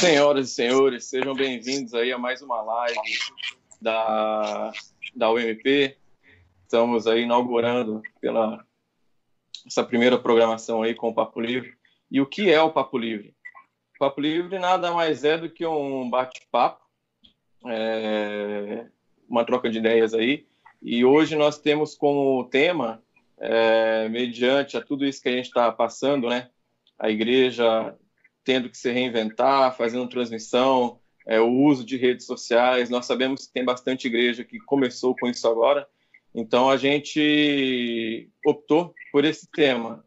Senhoras e senhores, sejam bem-vindos aí a mais uma live da, da UMP. Estamos aí inaugurando pela essa primeira programação aí com o Papo Livre. E o que é o Papo Livre? O Papo Livre nada mais é do que um bate-papo, é, uma troca de ideias aí. E hoje nós temos como tema, é, mediante a tudo isso que a gente está passando, né? A igreja tendo que se reinventar, fazendo transmissão, é, o uso de redes sociais. Nós sabemos que tem bastante igreja que começou com isso agora, então a gente optou por esse tema,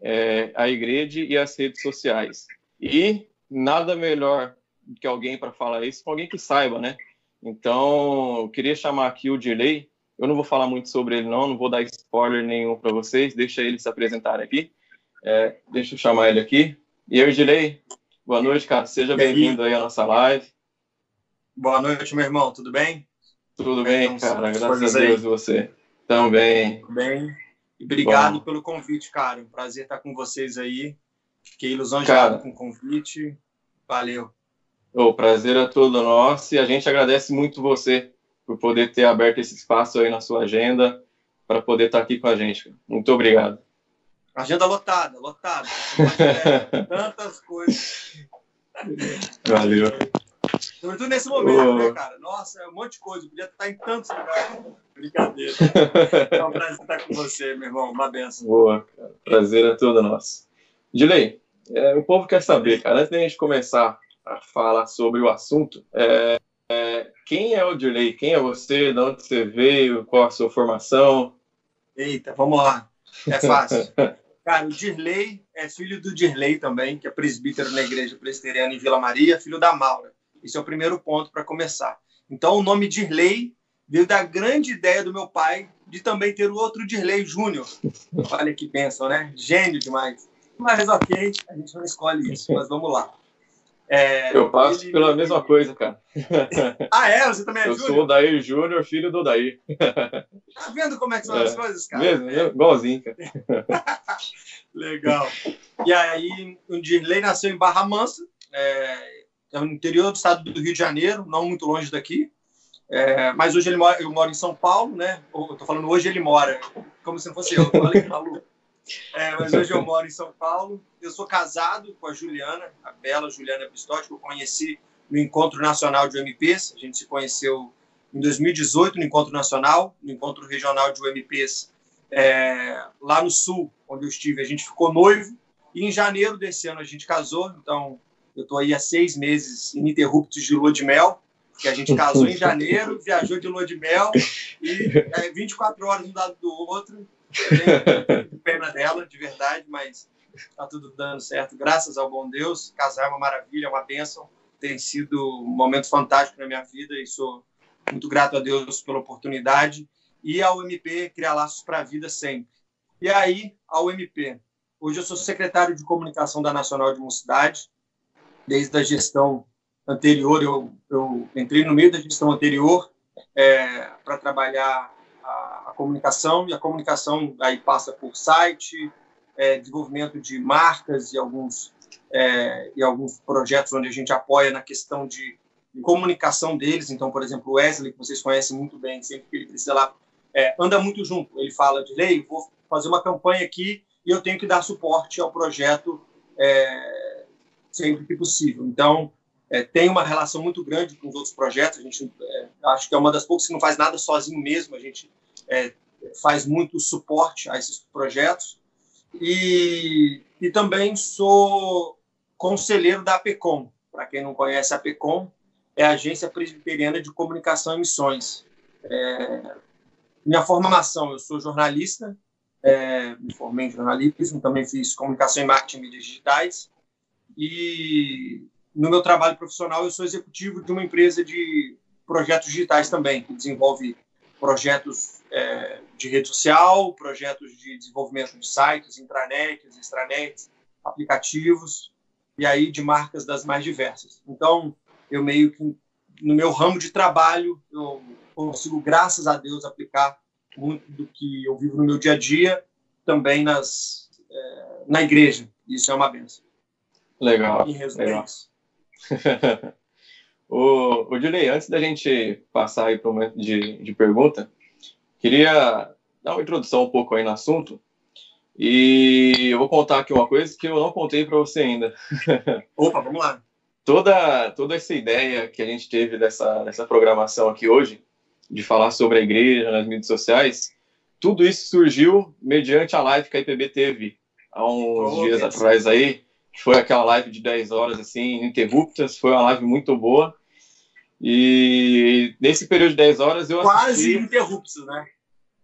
é, a igreja e as redes sociais. E nada melhor que alguém para falar isso, com alguém que saiba, né? Então, eu queria chamar aqui o Dirley. Eu não vou falar muito sobre ele, não, não vou dar spoiler nenhum para vocês, deixa ele se apresentar aqui. É, deixa eu chamar ele aqui. E eu, Gilei, boa noite, cara. Seja bem-vindo aí à nossa live. Boa noite, meu irmão. Tudo bem? Tudo bem, cara. Graças a Deus e você. Também. Tudo bem. E obrigado Bom. pelo convite, cara. Um prazer estar com vocês aí. Fiquei ilusão com o convite. Valeu. O prazer é todo nosso e a gente agradece muito você por poder ter aberto esse espaço aí na sua agenda para poder estar aqui com a gente. Muito obrigado. Agenda lotada, lotada. Tantas coisas. Valeu. Sobretudo nesse momento, oh. né, cara? Nossa, é um monte de coisa. podia estar em tantos lugares. Brincadeira. É um prazer estar com você, meu irmão. Uma benção. Boa, cara. Prazer é todo nosso. Dilei, é, o povo quer saber, cara, antes da gente começar a falar sobre o assunto, é, é, quem é o Dilei? Quem é você? De onde você veio? Qual a sua formação? Eita, vamos lá. É fácil. Cara, o Dirley é filho do Dirley também, que é presbítero na igreja presbiteriana em Vila Maria, filho da Maura. Esse é o primeiro ponto para começar. Então, o nome Dirley veio da grande ideia do meu pai de também ter o outro Dirley Júnior. Olha que pensam, né? Gênio demais. Mas ok, a gente não escolhe isso, mas vamos lá. É, eu passo ele... pela mesma coisa, cara. Ah, é? Você também é eu Júnior? Eu sou o Daí Júnior, filho do Daí. Tá vendo como é que são é. as coisas, cara? Mesmo, é. igualzinho, cara. Legal. E aí, o Dirley nasceu em Barra Mansa, é, é, no interior do estado do Rio de Janeiro, não muito longe daqui. É, mas hoje ele mora, eu moro em São Paulo, né? Eu tô falando hoje ele mora, como se não fosse eu. Olha. É, mas hoje eu moro em São Paulo. Eu sou casado com a Juliana, a bela Juliana Pistotti, que eu conheci no Encontro Nacional de UMPs. A gente se conheceu em 2018 no Encontro Nacional, no Encontro Regional de UMPs, é, lá no Sul, onde eu estive. A gente ficou noivo e em janeiro desse ano a gente casou. Então, eu estou aí há seis meses ininterruptos de lua de mel, que a gente casou em janeiro, viajou de lua de mel e é, 24 horas um lado do outro tenho pena dela, de verdade, mas está tudo dando certo, graças ao bom Deus. Casar é uma maravilha, é uma bênção. Tem sido um momento fantástico na minha vida e sou muito grato a Deus pela oportunidade. E ao MP criar laços para a vida sempre. E aí, ao MP. Hoje eu sou secretário de comunicação da Nacional de Mocidade. Desde a gestão anterior, eu, eu entrei no meio da gestão anterior é, para trabalhar a, a, comunicação, e a comunicação aí passa por site, é, desenvolvimento de marcas e alguns, é, e alguns projetos onde a gente apoia na questão de, comunicação deles. Então, por exemplo, o Wesley, que vocês conhecem muito bem, sempre que ele precisa lá, é, anda muito junto. Ele fala de lei, vou fazer uma campanha aqui e eu tenho que dar suporte ao projeto é, sempre que possível. Então, é, tem uma relação muito grande com os outros projetos. A gente é, acho que é uma das poucas que não faz nada sozinho mesmo. A gente é, faz muito suporte a esses projetos. E, e também sou conselheiro da APECOM. Para quem não conhece, a APECOM é a Agência Presbiteriana de Comunicação e Missões. É, minha formação, eu sou jornalista, é, me formei em jornalismo, também fiz comunicação e marketing mídias digitais. E no meu trabalho profissional, eu sou executivo de uma empresa de projetos digitais também, que desenvolve projetos é, de rede social, projetos de desenvolvimento de sites, intranets, extranets, aplicativos, e aí de marcas das mais diversas. Então, eu meio que, no meu ramo de trabalho, eu consigo, graças a Deus, aplicar muito do que eu vivo no meu dia a dia também nas, é, na igreja. Isso é uma benção. Legal. Em legal. o, o Dilei, antes da gente passar aí para o momento de, de pergunta, queria dar uma introdução um pouco aí no assunto. E eu vou contar aqui uma coisa que eu não contei para você ainda. Opa, vamos lá. Toda, toda essa ideia que a gente teve dessa, dessa programação aqui hoje, de falar sobre a igreja nas mídias sociais, tudo isso surgiu mediante a live que a IPB teve há uns oh, dias atrás aí, que foi aquela live de 10 horas, assim, ininterruptas, foi uma live muito boa. E nesse período de 10 horas eu Quase assisti... ininterruptos, né?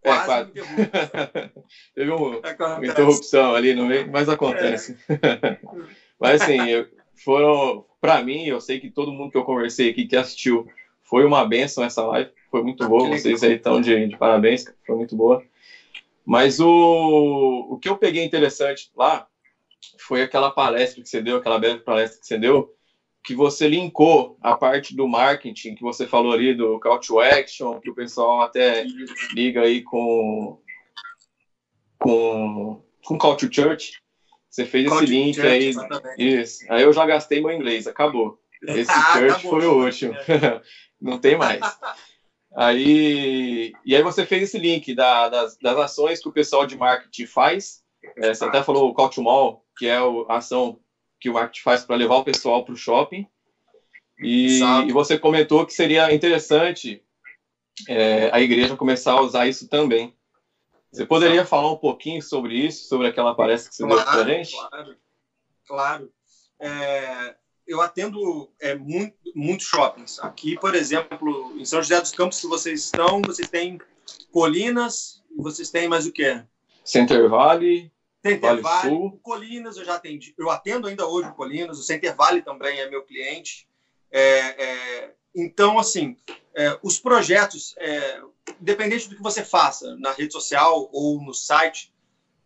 É, quase, quase. Teve uma, uma, interrupção ali no meio, mas acontece. É. mas assim, foram, para mim, eu sei que todo mundo que eu conversei aqui que assistiu foi uma benção essa live, foi muito ah, boa. Vocês aí estão de, de parabéns, foi muito boa. Mas o, o que eu peguei interessante lá foi aquela palestra que você deu, aquela breve palestra que você deu, que você linkou a parte do marketing que você falou ali do call to action, que o pessoal até liga aí com com, com call to church. Você fez call esse link church, aí. Exatamente. Isso. Aí eu já gastei meu inglês, acabou. Esse ah, church acabou. foi o último. Não tem mais. Aí, e aí você fez esse link da, das, das ações que o pessoal de marketing faz. É, você até falou o Call to Mall, que é a ação que o marketing faz para levar o pessoal para o shopping. E, e, você comentou que seria interessante é, a igreja começar a usar isso também. Você poderia falar um pouquinho sobre isso, sobre aquela palestra que você claro, deu para a gente? Claro, claro. É, eu atendo é, muito, muitos shoppings. Aqui, por exemplo, em São José dos Campos, que vocês estão, vocês têm Colinas vocês têm mais o quê? Center Valley. Center Valley, Sul. Colinas eu já atendi. Eu atendo ainda hoje o Colinas, o Center Valley também é meu cliente. É, é, então, assim, é, os projetos, é, independente do que você faça na rede social ou no site,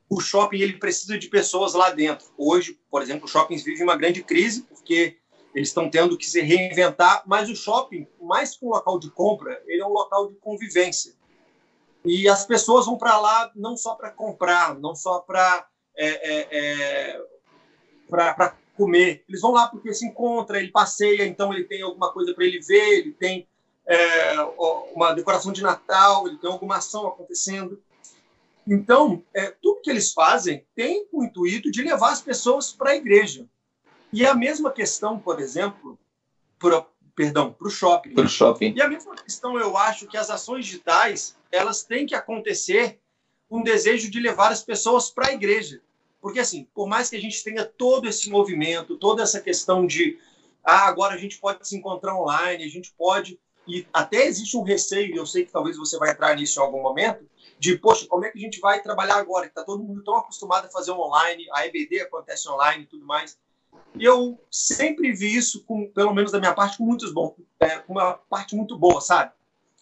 o shopping ele precisa de pessoas lá dentro. Hoje, por exemplo, os shoppings vivem uma grande crise porque eles estão tendo que se reinventar, mas o shopping, mais que um local de compra, ele é um local de convivência. E as pessoas vão para lá não só para comprar, não só para é, é, é, para comer. Eles vão lá porque se encontra, ele passeia, então ele tem alguma coisa para ele ver, ele tem é, uma decoração de Natal, ele tem alguma ação acontecendo. Então, é, tudo que eles fazem tem o intuito de levar as pessoas para a igreja. E a mesma questão, por exemplo, pro, perdão, para o shopping. Para o shopping. E a mesma questão, eu acho que as ações digitais elas têm que acontecer com um desejo de levar as pessoas para a igreja. Porque, assim, por mais que a gente tenha todo esse movimento, toda essa questão de ah, agora a gente pode se encontrar online, a gente pode. E até existe um receio, eu sei que talvez você vai entrar nisso em algum momento, de, poxa, como é que a gente vai trabalhar agora? Está todo mundo tão acostumado a fazer online, a EBD acontece online e tudo mais. E eu sempre vi isso, com, pelo menos da minha parte, com muitos bons, é, com uma parte muito boa, sabe?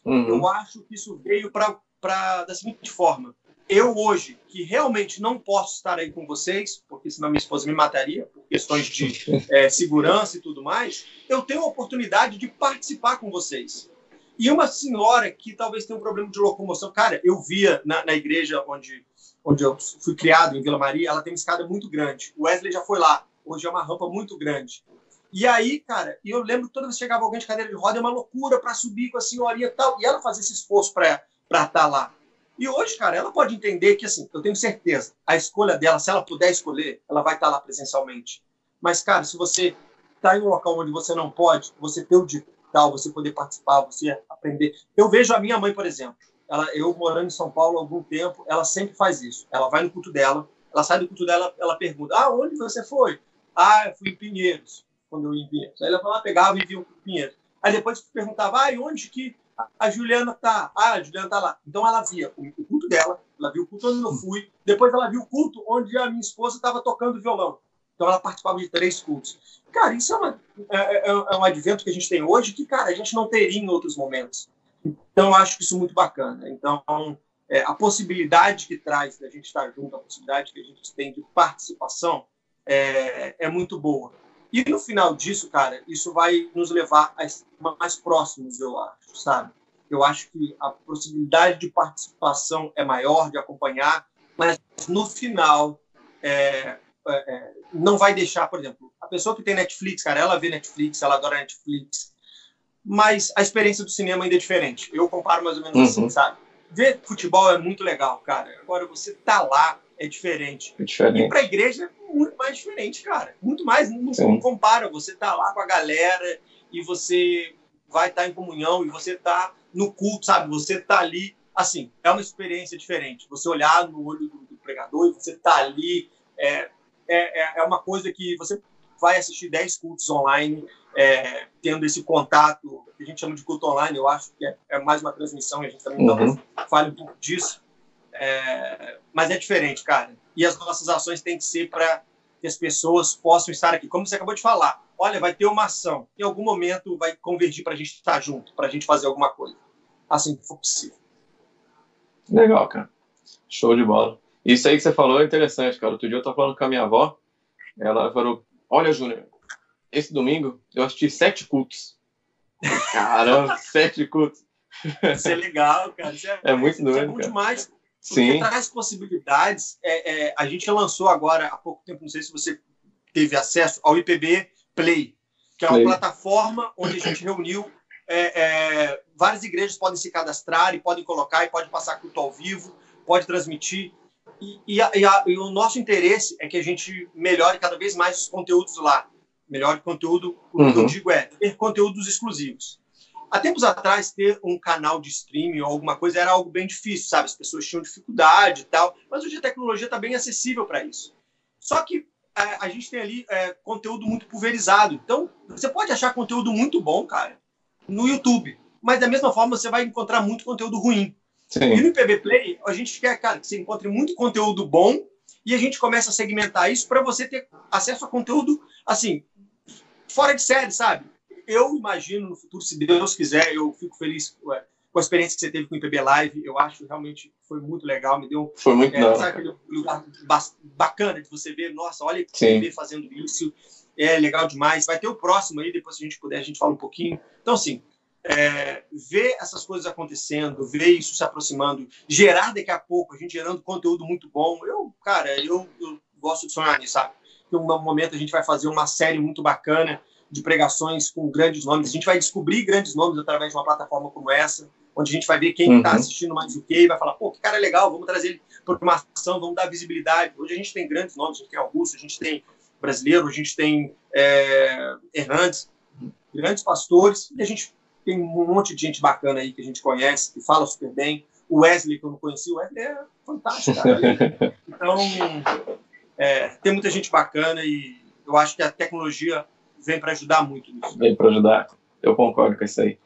Uhum. Eu acho que isso veio para da seguinte forma. Eu hoje, que realmente não posso estar aí com vocês, porque senão minha esposa me mataria, por questões de é, segurança e tudo mais, eu tenho a oportunidade de participar com vocês. E uma senhora que talvez tenha um problema de locomoção. Cara, eu via na, na igreja onde, onde eu fui criado, em Vila Maria, ela tem uma escada muito grande. O Wesley já foi lá. Hoje é uma rampa muito grande. E aí, cara, eu lembro que toda vez que chegava alguém de cadeira de roda, é uma loucura para subir com a senhorinha e tal. E ela fazia esse esforço para estar tá lá. E hoje, cara, ela pode entender que, assim, eu tenho certeza, a escolha dela, se ela puder escolher, ela vai estar tá lá presencialmente. Mas, cara, se você está em um local onde você não pode, você ter o você poder participar, você aprender. Eu vejo a minha mãe, por exemplo, ela, eu morando em São Paulo há algum tempo, ela sempre faz isso. Ela vai no culto dela, ela sai do culto dela, ela pergunta: Ah, onde você foi? Ah, eu fui em Pinheiros, quando eu ia em Pinheiros. Aí ela falava, pegava e via o Pinheiros. Aí depois perguntava: Ah, e onde que a Juliana tá? Ah, a Juliana tá lá. Então ela via o culto dela, ela viu o culto onde eu fui, depois ela viu o culto onde a minha esposa estava tocando violão. Então ela participava de três cultos. Cara, isso é, uma, é, é, é, um advento que a gente tem hoje que, cara, a gente não teria em outros momentos. Então, eu acho isso muito bacana. Então, é, a possibilidade que traz da gente estar junto, a possibilidade que a gente tem de participação é, é muito boa. E no final disso, cara, isso vai nos levar a mais próximos, eu acho, sabe? Eu acho que a possibilidade de participação é maior, de acompanhar, mas no final, é, é, é, não vai deixar, por exemplo, a pessoa que tem Netflix, cara, ela vê Netflix, ela adora Netflix, mas a experiência do cinema ainda é diferente. Eu comparo mais ou menos assim, uhum. assim, sabe? Ver futebol é muito legal, cara. Agora você tá lá é diferente. É diferente. E pra igreja é muito mais diferente, cara. Muito mais, não, não compara. Você tá lá com a galera e você vai estar tá em comunhão e você tá no culto, sabe? Você tá ali, assim, é uma experiência diferente. Você olhar no olho do, do pregador e você tá ali, é, é, é uma coisa que você vai assistir 10 cultos online, é, tendo esse contato, que a gente chama de culto online, eu acho que é, é mais uma transmissão, e a gente também uhum. fala um pouco disso. É, mas é diferente, cara. E as nossas ações têm que ser para que as pessoas possam estar aqui. Como você acabou de falar, olha, vai ter uma ação. Em algum momento vai convergir para a gente estar junto, para a gente fazer alguma coisa. Assim que for possível. Legal, cara. Show de bola. Isso aí que você falou é interessante, cara. Outro dia eu estava falando com a minha avó. Ela falou: Olha, Júnior, esse domingo eu assisti sete cultos. Caramba, sete cultos. Isso é legal, cara. Isso é, é muito doido. Isso é bom cara. demais. Sim. traz possibilidades. É, é, a gente lançou agora, há pouco tempo, não sei se você teve acesso ao IPB Play, que é uma Play. plataforma onde a gente reuniu é, é, várias igrejas podem se cadastrar e podem colocar e pode passar culto ao vivo, pode transmitir. E, e, a, e, a, e, o nosso interesse é que a gente melhore cada vez mais os conteúdos lá. Melhore conteúdo, o uhum. que eu uhum. digo é ter conteúdos exclusivos. Há tempos atrás, ter um canal de streaming ou alguma coisa era algo bem difícil, sabe? As pessoas tinham dificuldade e tal, mas hoje a tecnologia está bem acessível para isso. Só que a, é, a gente tem ali é, conteúdo muito pulverizado. Então, você pode achar conteúdo muito bom, cara, no YouTube, mas da mesma forma você vai encontrar muito conteúdo ruim. Sim. E no IPB Play, a gente quer, cara, que você encontre muito conteúdo bom e a gente começa a segmentar isso para você ter acesso a conteúdo, assim, fora de série, sabe? eu imagino no futuro, se Deus quiser, eu fico feliz com a experiência que você teve com o IPB Live. Eu acho realmente foi muito legal. Me deu foi muito é, sabe, aquele lugar bacana de você ver. Nossa, olha o IPB fazendo isso. É legal demais. Vai ter o próximo aí, depois se a gente puder, a gente fala um pouquinho. Então, assim, é, ver essas coisas acontecendo, ver isso se aproximando, gerar daqui a pouco, a gente gerando conteúdo muito bom. Eu, cara, eu, eu gosto de sonhar nisso, sabe? Em um momento a gente vai fazer uma série muito bacana de pregações com grandes nomes. A gente vai descobrir grandes nomes através de uma plataforma como essa, onde a gente vai ver quem está uhum. assistindo mais o que e vai falar, pô, que cara legal, vamos trazer ele para uma ação, vamos dar visibilidade. Hoje a gente tem grandes nomes, a gente tem Augusto, a gente tem brasileiro, a gente tem é, Hernandes, grandes pastores, e a gente tem um monte de gente bacana aí que a gente conhece, que fala super bem. O Wesley, que eu não conheci, o Wesley é fantástico. Cara. Então, é, tem muita gente bacana e eu acho que a tecnologia vem para ajudar muito nisso. Vem para ajudar. Eu concordo com isso aí.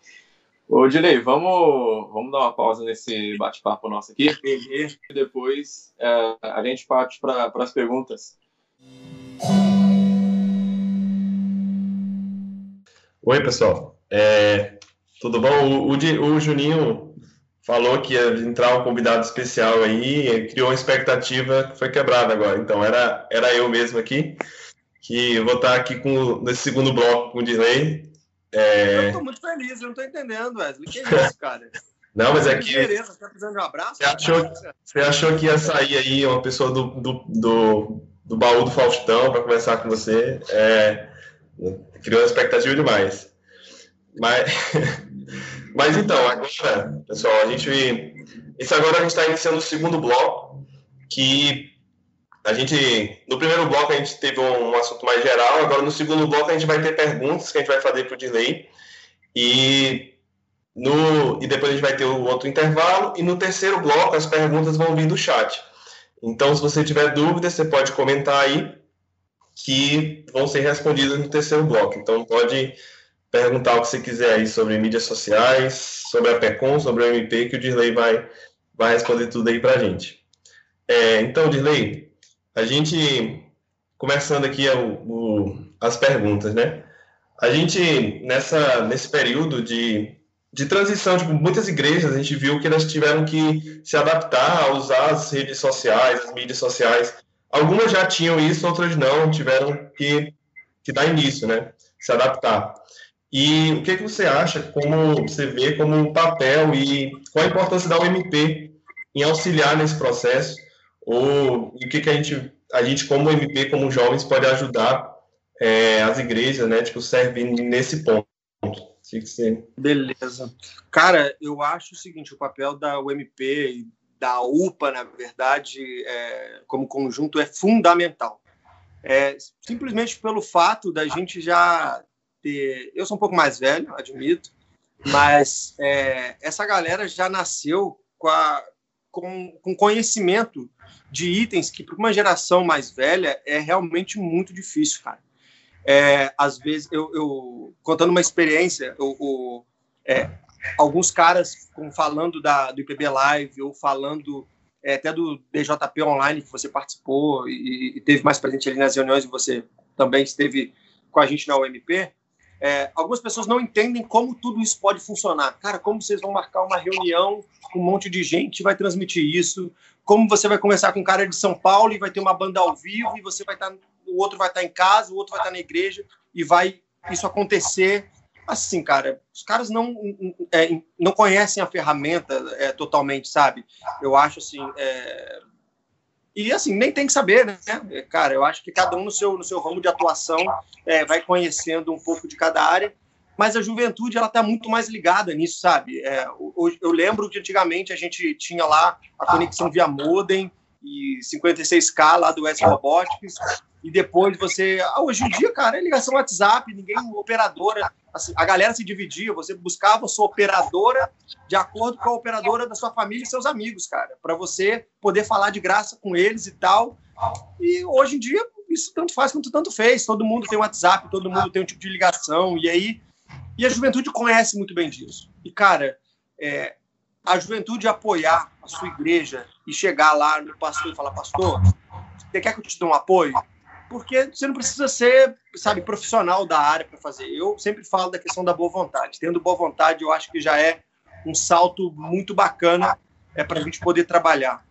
Ô, Dilei, vamos, vamos dar uma pausa nesse bate-papo nosso aqui. Beleza. E depois é, a gente parte para as perguntas. Oi, pessoal. É, tudo bom? O, o, o, Juninho falou que ia entrar um convidado especial aí, criou uma expectativa que foi quebrada agora. Então, era, era eu mesmo aqui que vou estar aqui com, nesse segundo bloco com o Dirley. É... Eu estou muito feliz, eu não estou entendendo, Wesley. Que é isso, cara? Não, mas é que. Beleza, tá precisando de um abraço? Você achou, você achou que ia sair aí uma pessoa do, do, do, do baú do Faustão para conversar com você? É, criou uma expectativa demais. Mas, mas então, agora, pessoal, a gente. Isso agora a gente está iniciando o segundo bloco, que a gente, no primeiro bloco a gente teve um, assunto mais geral, agora no segundo bloco a gente vai ter perguntas que a gente vai fazer para o Dilei e, no, e depois a gente vai ter o outro intervalo e no terceiro bloco as perguntas vão vir do chat. Então, se você tiver dúvidas, você pode comentar aí que vão ser respondidas no terceiro bloco. Então, pode perguntar o que você quiser aí sobre mídias sociais, sobre a PECOM, sobre o MP, que o Dirley vai, vai responder tudo aí para a gente. É, então, Dirley, a gente, começando aqui o, o, as perguntas, né? A gente, nessa, nesse período de, de transição, tipo, muitas igrejas, a gente viu que elas tiveram que se adaptar a usar as redes sociais, as mídias sociais. Algumas já tinham isso, outras não, tiveram que, que dar início, né? Se adaptar. E o que, que você acha, como você vê como papel e qual a importância da UMP em auxiliar nesse processo? Ou o que, que a gente a gente, como MP, como jovens, pode ajudar é, as igrejas, né? Tipo, servir nesse ponto. Beleza. Cara, eu acho o seguinte, o papel da UMP e da UPA, na verdade, é, como conjunto, é fundamental. É, simplesmente pelo fato da gente já ter... Eu sou um pouco mais velho, admito, mas é, essa galera já nasceu com, a, com, com conhecimento de itens que, para uma geração mais velha, é realmente muito difícil, cara. É, às vezes, eu, eu, contando uma experiência, eu, eu, é, alguns caras falando da, do IPB Live ou falando é, até do DJP Online que você participou e, e, teve mais presente ali nas reuniões e você também esteve com a gente na UMP, é, algumas pessoas não entendem como tudo isso pode funcionar. Cara, como vocês vão marcar uma reunião com um monte de gente vai transmitir isso? Como você vai começar com um cara de São Paulo e vai ter uma banda ao vivo e você vai estar, o outro vai estar em casa, o outro vai estar na igreja e vai isso acontecer? Assim, cara, os caras não é, não conhecem a ferramenta é, totalmente, sabe? Eu acho assim, é, e assim, nem tem que saber, né? Cara, eu acho que cada um no seu, no seu ramo de atuação é, vai conhecendo um pouco de cada área, mas a juventude ela está muito mais ligada nisso, sabe? É, eu, eu, lembro que antigamente a gente tinha lá a conexão via modem e 56K lá do S Robotics, e depois você. Ah, hoje em dia, cara, é ligação WhatsApp, ninguém, operadora. Assim, a galera se dividia, você buscava sua operadora de acordo com a operadora da sua família e seus amigos, cara, para você poder falar de graça com eles e tal. E hoje em dia, isso tanto faz quanto tanto fez. Todo mundo tem WhatsApp, todo mundo tem um tipo de ligação, e aí. E a juventude conhece muito bem disso. E, cara, é, a juventude apoiar a sua igreja e chegar lá no pastor e falar: Pastor, você quer que eu te dê um apoio? Porque você não precisa ser, sabe, profissional da área para fazer. Eu sempre falo da questão da boa vontade. Tendo boa vontade, eu acho que já é um salto muito bacana é, para a gente poder trabalhar.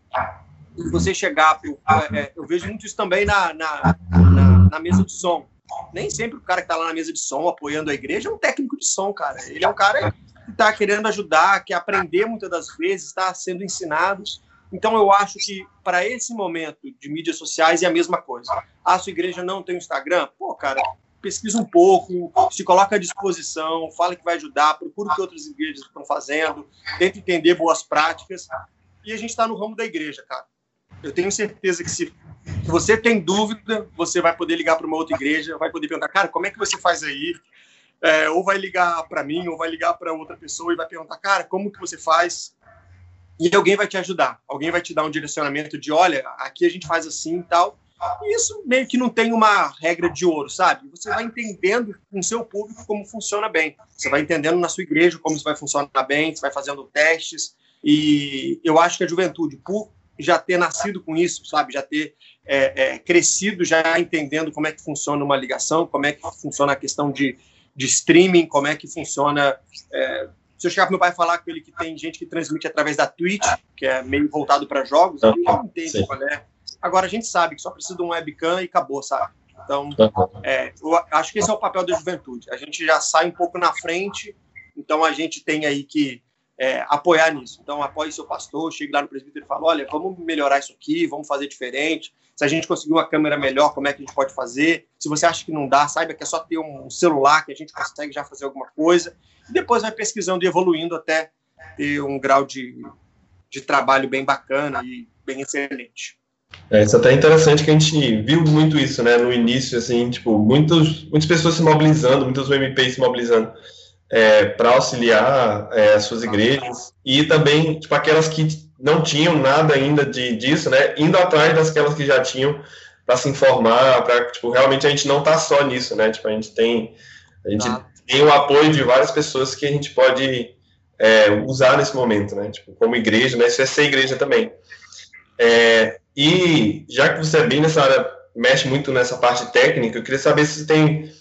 Você chegar, eu, é, eu, vejo muito isso também na, na, na, na mesa de som. Nem sempre o cara que está lá na mesa de som apoiando a igreja é um técnico de som, cara. Ele é um cara que está querendo ajudar, que aprender muitas das vezes, está sendo ensinado. Então, eu acho que para esse momento de mídias sociais é a mesma coisa. Ah, a sua igreja não tem Instagram? Pô, cara, pesquisa um pouco, se coloca à disposição, fala que vai ajudar, procura o que outras igrejas estão fazendo, tenta entender boas práticas. E a gente está no ramo da igreja, cara. Eu tenho certeza que se você tem dúvida, você vai poder ligar para uma outra igreja, vai poder perguntar, cara, como é que você faz aí? É, ou vai ligar para mim, ou vai ligar para outra pessoa e vai perguntar, cara, como que você faz? E alguém vai te ajudar, alguém vai te dar um direcionamento de, olha, aqui a gente faz assim e tal. E isso meio que não tem uma regra de ouro, sabe? Você vai entendendo com seu público como funciona bem. Você vai entendendo na sua igreja como isso vai funcionar bem, você vai fazendo testes. E eu acho que a juventude, por já ter nascido com isso, sabe? Já ter é, é, crescido, já entendendo como é que funciona uma ligação, como é que funciona a questão de, de streaming, como é que funciona é, se eu chegar pro meu pai falar com ele que tem gente que transmite através da Twitch, que é meio voltado para jogos, ele não entende qual é. Agora a gente sabe que só precisa de um webcam e acabou, sabe? Então, é, eu acho que esse é o papel da juventude. A gente já sai um pouco na frente, então a gente tem aí que é, apoiar nisso. Então, apoie seu pastor, chegue lá no presbítero e fale: olha, vamos melhorar isso aqui, vamos fazer diferente. Se a gente conseguir uma câmera melhor, como é que a gente pode fazer? Se você acha que não dá, saiba que é só ter um celular que a gente consegue já fazer alguma coisa e depois vai pesquisando e evoluindo até ter um grau de, de trabalho bem bacana e bem excelente. É, isso é até interessante que a gente viu muito isso, né, no início, assim, tipo, muitos, muitas pessoas se mobilizando, muitos UMPs se mobilizando é, para auxiliar é, as suas igrejas e também, tipo, aquelas que não tinham nada ainda de, disso, né, indo atrás das que já tinham para se informar, para, tipo, realmente a gente não tá só nisso, né, tipo, a gente tem, a gente tá tem o apoio de várias pessoas que a gente pode é, usar nesse momento, né? Tipo, como igreja, né? Isso é ser igreja também. É, e já que você é bem nessa área, mexe muito nessa parte técnica, eu queria saber se tem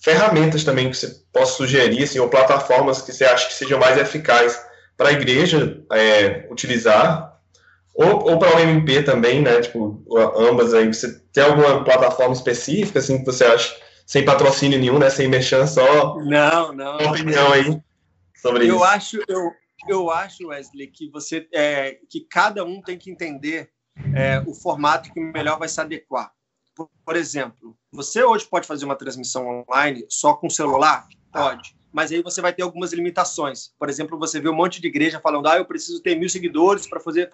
ferramentas também que você possa sugerir, assim, ou plataformas que você acha que sejam mais eficazes para a igreja é, utilizar, ou, ou para o MP também, né? Tipo, ambas aí. Você tem alguma plataforma específica, assim, que você acha sem patrocínio nenhum, né? Sem mexer, só. Não, não. Opinião aí sobre eu isso. Acho, eu, eu acho, Wesley, que você é, que cada um tem que entender é, o formato que melhor vai se adequar. Por, por, exemplo, você hoje pode fazer uma transmissão online só com celular? Pode. Mas aí você vai ter algumas limitações. Por exemplo, você vê um monte de igreja falando: ah, eu preciso ter mil seguidores para fazer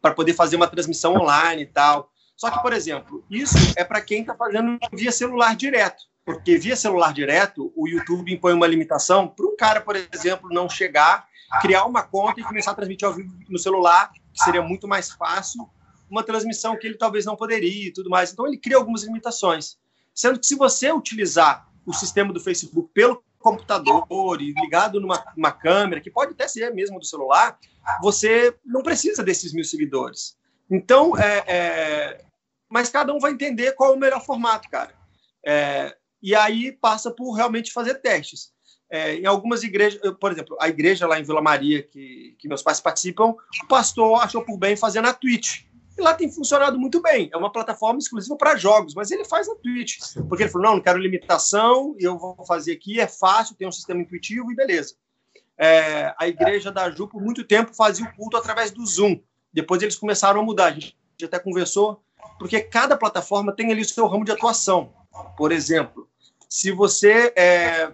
para poder fazer uma transmissão online e tal. Só que, por exemplo, isso é para quem está fazendo via celular direto. Porque via celular direto, o YouTube impõe uma limitação para um cara, por exemplo, não chegar, criar uma conta e começar a transmitir ao vivo no celular, que seria muito mais fácil, uma transmissão que ele talvez não poderia e tudo mais. Então, ele cria algumas limitações. Sendo que se você utilizar o sistema do Facebook pelo computador e ligado numa, câmera, que pode até ser mesmo do celular, você não precisa desses mil seguidores. Então, é, é, mas cada um vai entender qual é o melhor formato, cara. É, e aí passa por realmente fazer testes. É, em algumas igrejas, por exemplo, a igreja lá em Vila Maria, que, que meus pais participam, o pastor achou por bem fazer na Twitch. E lá tem funcionado muito bem. É uma plataforma exclusiva para jogos, mas ele faz na Twitch. Porque ele falou: não, não quero limitação, eu vou fazer aqui, é fácil, tem um sistema intuitivo e beleza. É, a igreja da Ju, por muito tempo, fazia o culto através do Zoom. Depois eles começaram a mudar. A gente até conversou porque cada plataforma tem ali o seu ramo de atuação. Por exemplo, se você é,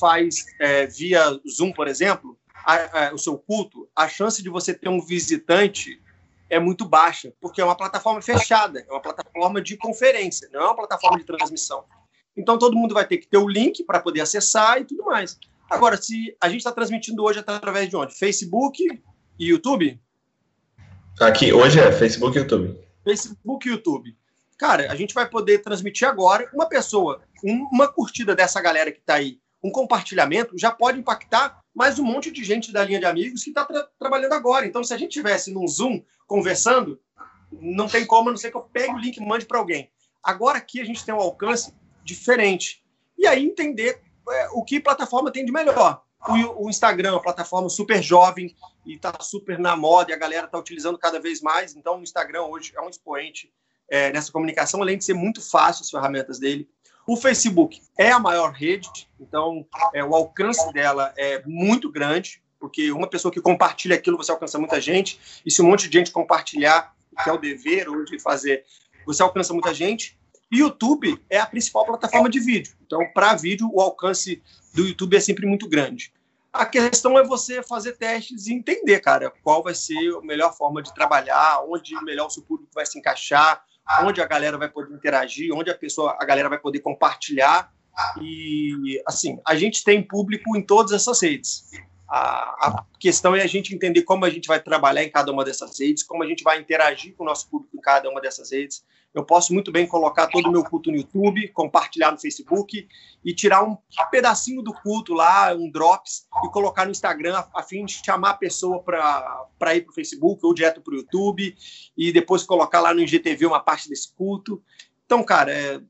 faz é, via Zoom, por exemplo, a, a, o seu culto, a chance de você ter um visitante é muito baixa, porque é uma plataforma fechada, é uma plataforma de conferência, não é uma plataforma de transmissão. Então todo mundo vai ter que ter o link para poder acessar e tudo mais. Agora, se a gente está transmitindo hoje através de onde? Facebook e YouTube? Aqui, hoje é Facebook e YouTube. Facebook e YouTube. Cara, a gente vai poder transmitir agora uma pessoa, uma curtida dessa galera que está aí, um compartilhamento, já pode impactar mais um monte de gente da linha de amigos que está tra trabalhando agora. Então, se a gente tivesse num Zoom conversando, não tem como, a não ser que eu pegue o link e mande para alguém. Agora aqui a gente tem um alcance diferente. E aí entender é, o que plataforma tem de melhor. O, o Instagram, uma plataforma super jovem e está super na moda e a galera está utilizando cada vez mais. Então, o Instagram hoje é um expoente é, nessa comunicação, além de ser muito fácil as ferramentas dele. O Facebook é a maior rede, então é, o alcance dela é muito grande, porque uma pessoa que compartilha aquilo, você alcança muita gente, e se um monte de gente compartilhar, que é o dever hoje fazer, você alcança muita gente. E YouTube é a principal plataforma de vídeo. Então, para vídeo, o alcance do YouTube é sempre muito grande. A questão é você fazer testes e entender, cara, qual vai ser a melhor forma de trabalhar, onde melhor o seu público vai se encaixar, onde a galera vai poder interagir, onde a pessoa, a galera vai poder compartilhar. E assim, a gente tem público em todas essas redes. A, a, questão é a gente entender como a gente vai trabalhar em cada uma dessas redes, como a gente vai interagir com o nosso público em cada uma dessas redes. Eu posso muito bem colocar todo o meu culto no YouTube, compartilhar no Facebook e tirar um pedacinho do culto lá, um drops, e colocar no Instagram a, a fim de chamar a pessoa para ir para o Facebook ou direto para o YouTube e depois colocar lá no IGTV uma parte desse culto. Então, cara, é,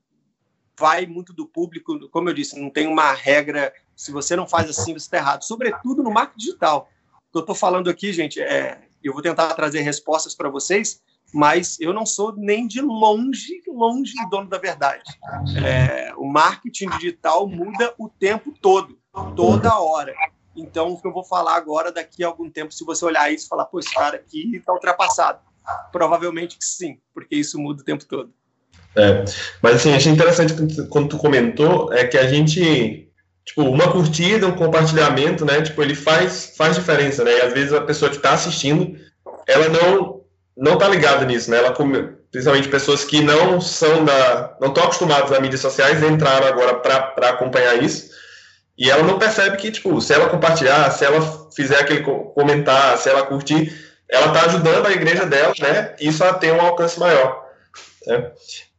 vai muito do público. Como eu disse, não tem uma regra se você não faz assim, você está errado. Sobretudo no marketing digital. O que eu estou falando aqui, gente, é, eu vou tentar trazer respostas para vocês, mas eu não sou nem de longe, longe dono da verdade. É, o marketing digital muda o tempo todo, toda hora. Então, o que eu vou falar agora, daqui a algum tempo, se você olhar isso e falar, pô, esse cara aqui está ultrapassado. Provavelmente que sim, porque isso muda o tempo todo. É, mas assim, achei interessante quando tu comentou, é que a gente tipo, uma curtida, um compartilhamento, né? Tipo, ele faz, faz diferença, né? E às vezes a pessoa que está assistindo, ela não não tá ligada nisso, né? Ela principalmente pessoas que não são da não estão acostumadas a mídias sociais entraram agora para acompanhar isso e ela não percebe que tipo se ela compartilhar, se ela fizer aquele comentar, se ela curtir, ela tá ajudando a igreja dela, né? Isso a ter um alcance maior. Né?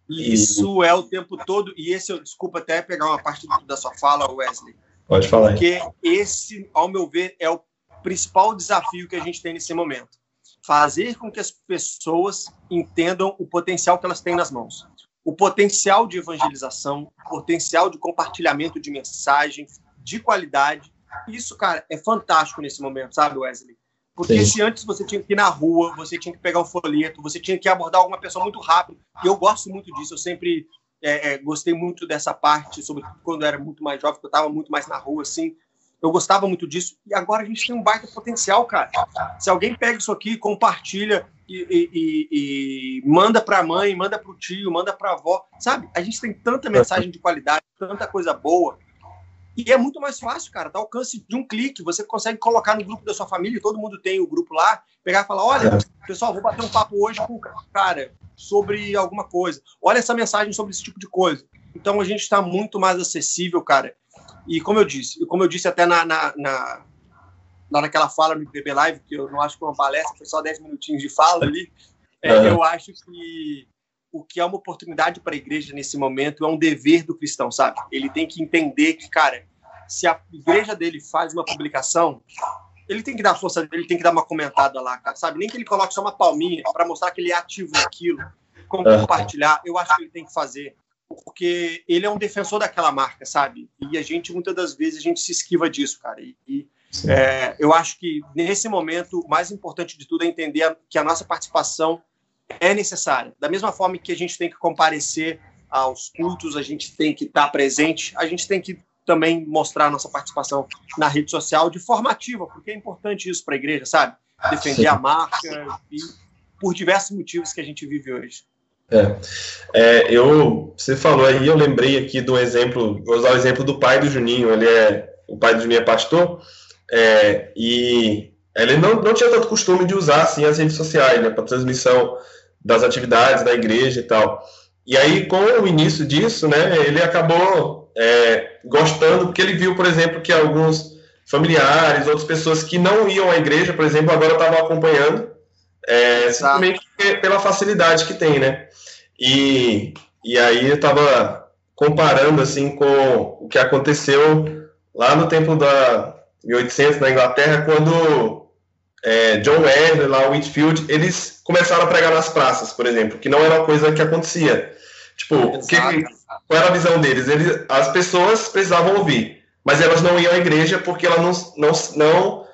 Isso é o tempo todo, e esse, eu desculpa até pegar uma parte da sua fala, Wesley. Pode falar. Porque esse, ao meu ver, é o principal desafio que a gente tem nesse momento. Fazer com que as pessoas entendam o potencial que elas têm nas mãos. O potencial de evangelização, o potencial de compartilhamento de mensagem, de qualidade. Isso, cara, é fantástico nesse momento, sabe, Wesley? Porque Sim. se antes você tinha que ir na rua, você tinha que pegar um folheto, você tinha que abordar alguma pessoa muito rápido, e eu gosto muito disso, eu sempre é, é, gostei muito dessa parte, sobretudo quando eu era muito mais jovem, eu estava muito mais na rua, assim. Eu gostava muito disso. E agora a gente tem um baita potencial, cara. Se alguém pega isso aqui, compartilha e, e, e, e manda para a mãe, manda para o tio, manda para a avó, sabe? A gente tem tanta mensagem de qualidade, tanta coisa boa. E é muito mais fácil, cara, ao alcance de um clique. Você consegue colocar no grupo da sua família, todo mundo tem o grupo lá, pegar e falar: olha, pessoal, vou bater um papo hoje com o cara sobre alguma coisa. Olha essa mensagem sobre esse tipo de coisa. Então a gente está muito mais acessível, cara. E como eu disse, como eu disse até na, na, na, naquela fala no IPB Live, que eu não acho que foi uma palestra, foi só 10 minutinhos de fala ali, é, eu acho que o que é uma oportunidade para a igreja nesse momento é um dever do cristão, sabe? Ele tem que entender que, cara, se a igreja dele faz uma publicação, ele tem que dar força dele, tem que dar uma comentada lá, cara, sabe? Nem que ele coloque só uma palminha para mostrar que ele é ativo naquilo, compartilhar, eu acho que ele tem que fazer porque ele é um defensor daquela marca, sabe? E a gente, muitas das vezes, a gente se esquiva disso, cara. E, e é, eu acho que, nesse momento, o mais importante de tudo é entender que a nossa participação é necessária. Da mesma forma que a gente tem que comparecer aos cultos, a gente tem que estar presente, a gente tem que também mostrar nossa participação na rede social de forma ativa, porque é importante isso para a igreja, sabe? Defender Sim. a marca e por diversos motivos que a gente vive hoje. É. é. eu, você falou aí, eu lembrei aqui do exemplo, vou usar o exemplo do pai do Juninho, ele é, o pai do Juninho é pastor, é, e ele não, não tinha tanto costume de usar, assim, as redes sociais, né, para transmissão das atividades da igreja e tal. E aí, com o início disso, né, ele acabou é, gostando, porque ele viu, por exemplo, que alguns familiares, outras pessoas que não iam à igreja, por exemplo, agora estavam acompanhando, é, simplesmente pela facilidade que tem, né? E, e aí eu estava comparando assim com o que aconteceu lá no tempo da 1800 na Inglaterra, quando é, John Wesley, lá Whitfield, eles começaram a pregar nas praças, por exemplo, que não era uma coisa que acontecia. Tipo, que, qual era a visão deles? Eles, as pessoas precisavam ouvir, mas elas não iam à igreja porque elas não, não, não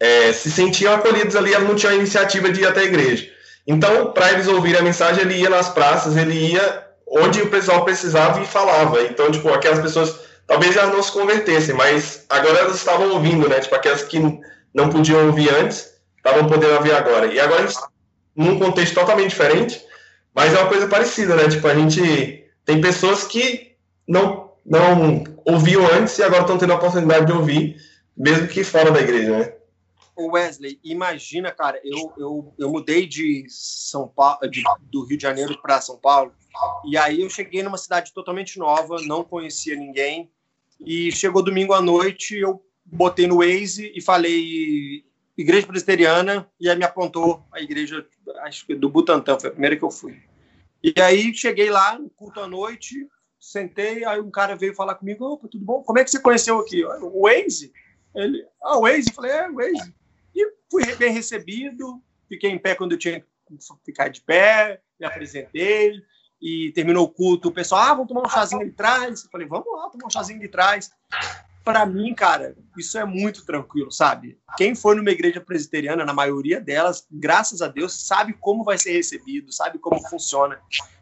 é, se sentiam acolhidos ali, ela não tinha a iniciativa de ir até a igreja. Então, para eles ouvirem a mensagem, ele ia nas praças, ele ia onde o pessoal precisava e falava. Então, tipo, aquelas pessoas talvez já não se convertessem, mas agora elas estavam ouvindo, né? Tipo, aquelas que não podiam ouvir antes, estavam podendo ouvir agora. E agora, num contexto totalmente diferente, mas é uma coisa parecida, né? Tipo, a gente tem pessoas que não, não ouviam antes e agora estão tendo a oportunidade de ouvir, mesmo que fora da igreja, né? Wesley, imagina, cara, eu, eu, eu mudei de São Paulo, de, do Rio de Janeiro para São Paulo, e aí eu cheguei numa cidade totalmente nova, não conhecia ninguém, e chegou domingo à noite, eu botei no Waze e falei igreja presbiteriana, e aí me apontou a igreja, acho que do Butantã, foi a primeira que eu fui. E aí cheguei lá, no culto à noite, sentei, aí um cara veio falar comigo, opa, tudo bom? Como é que você conheceu aqui? O Waze? Ele, ah, o Waze? Falei, é, o Waze. E fui bem recebido, fiquei em pé quando eu tinha que ficar de pé, me apresentei, e terminou o culto, o pessoal, ah, vamos tomar um chazinho de trás. Eu falei, vamos lá, tomar um chazinho de trás. Para mim, cara, isso é muito tranquilo, sabe? Quem for numa igreja presbiteriana, na maioria delas, graças a Deus, sabe como vai ser recebido, sabe como funciona.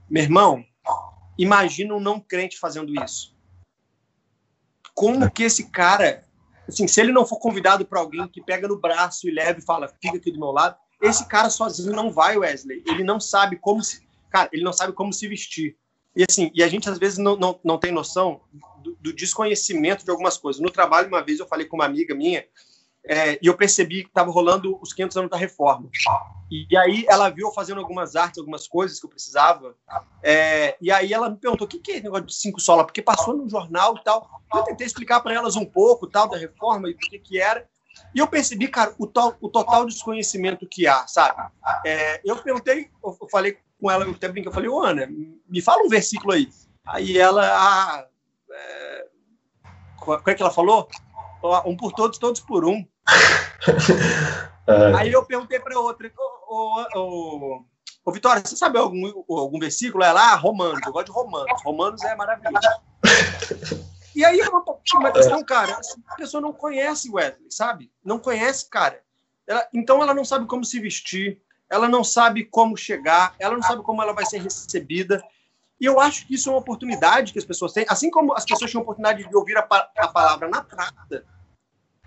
Meu irmão, imagina um não crente fazendo isso. Como que esse cara assim, se ele não for convidado para alguém que pega no braço e leva e fala, fica aqui do meu lado, esse cara sozinho não vai, Wesley. Ele não sabe como se, cara, ele não sabe como se vestir. E assim, e a gente às vezes não, não, não tem noção do, do desconhecimento de algumas coisas. No trabalho, uma vez eu falei com uma amiga minha, é, e eu percebi que estava rolando os 500 anos da reforma. E, aí ela viu eu fazendo algumas artes, algumas coisas que eu precisava. É, e aí ela me perguntou: o que, que é esse negócio de cinco sola? Porque passou no jornal e tal. Eu tentei explicar para elas um pouco tal da reforma e o que, que era. E eu percebi, cara, o, tal, o total desconhecimento que há, sabe? É, eu perguntei, eu falei com ela, eu até brinquei, eu falei, ô Ana, me fala um versículo aí. Aí ela, ah, é, qual é que ela falou? Um por todos, todos por um. É. Aí eu perguntei para outra, ô, ô, ô, Vitória, você sabe algum, algum versículo? Ela, ah, Romanos, eu gosto de Romanos. Romanos é maravilhoso. E aí uma, uma questão, cara, a pessoa não conhece Wesley, sabe? Não conhece, cara. Ela, então ela não sabe como se vestir, ela não sabe como chegar, ela não sabe como ela vai ser recebida. E eu acho que isso é uma oportunidade que as pessoas têm, assim como as pessoas tinham a oportunidade de ouvir a, a palavra na prata,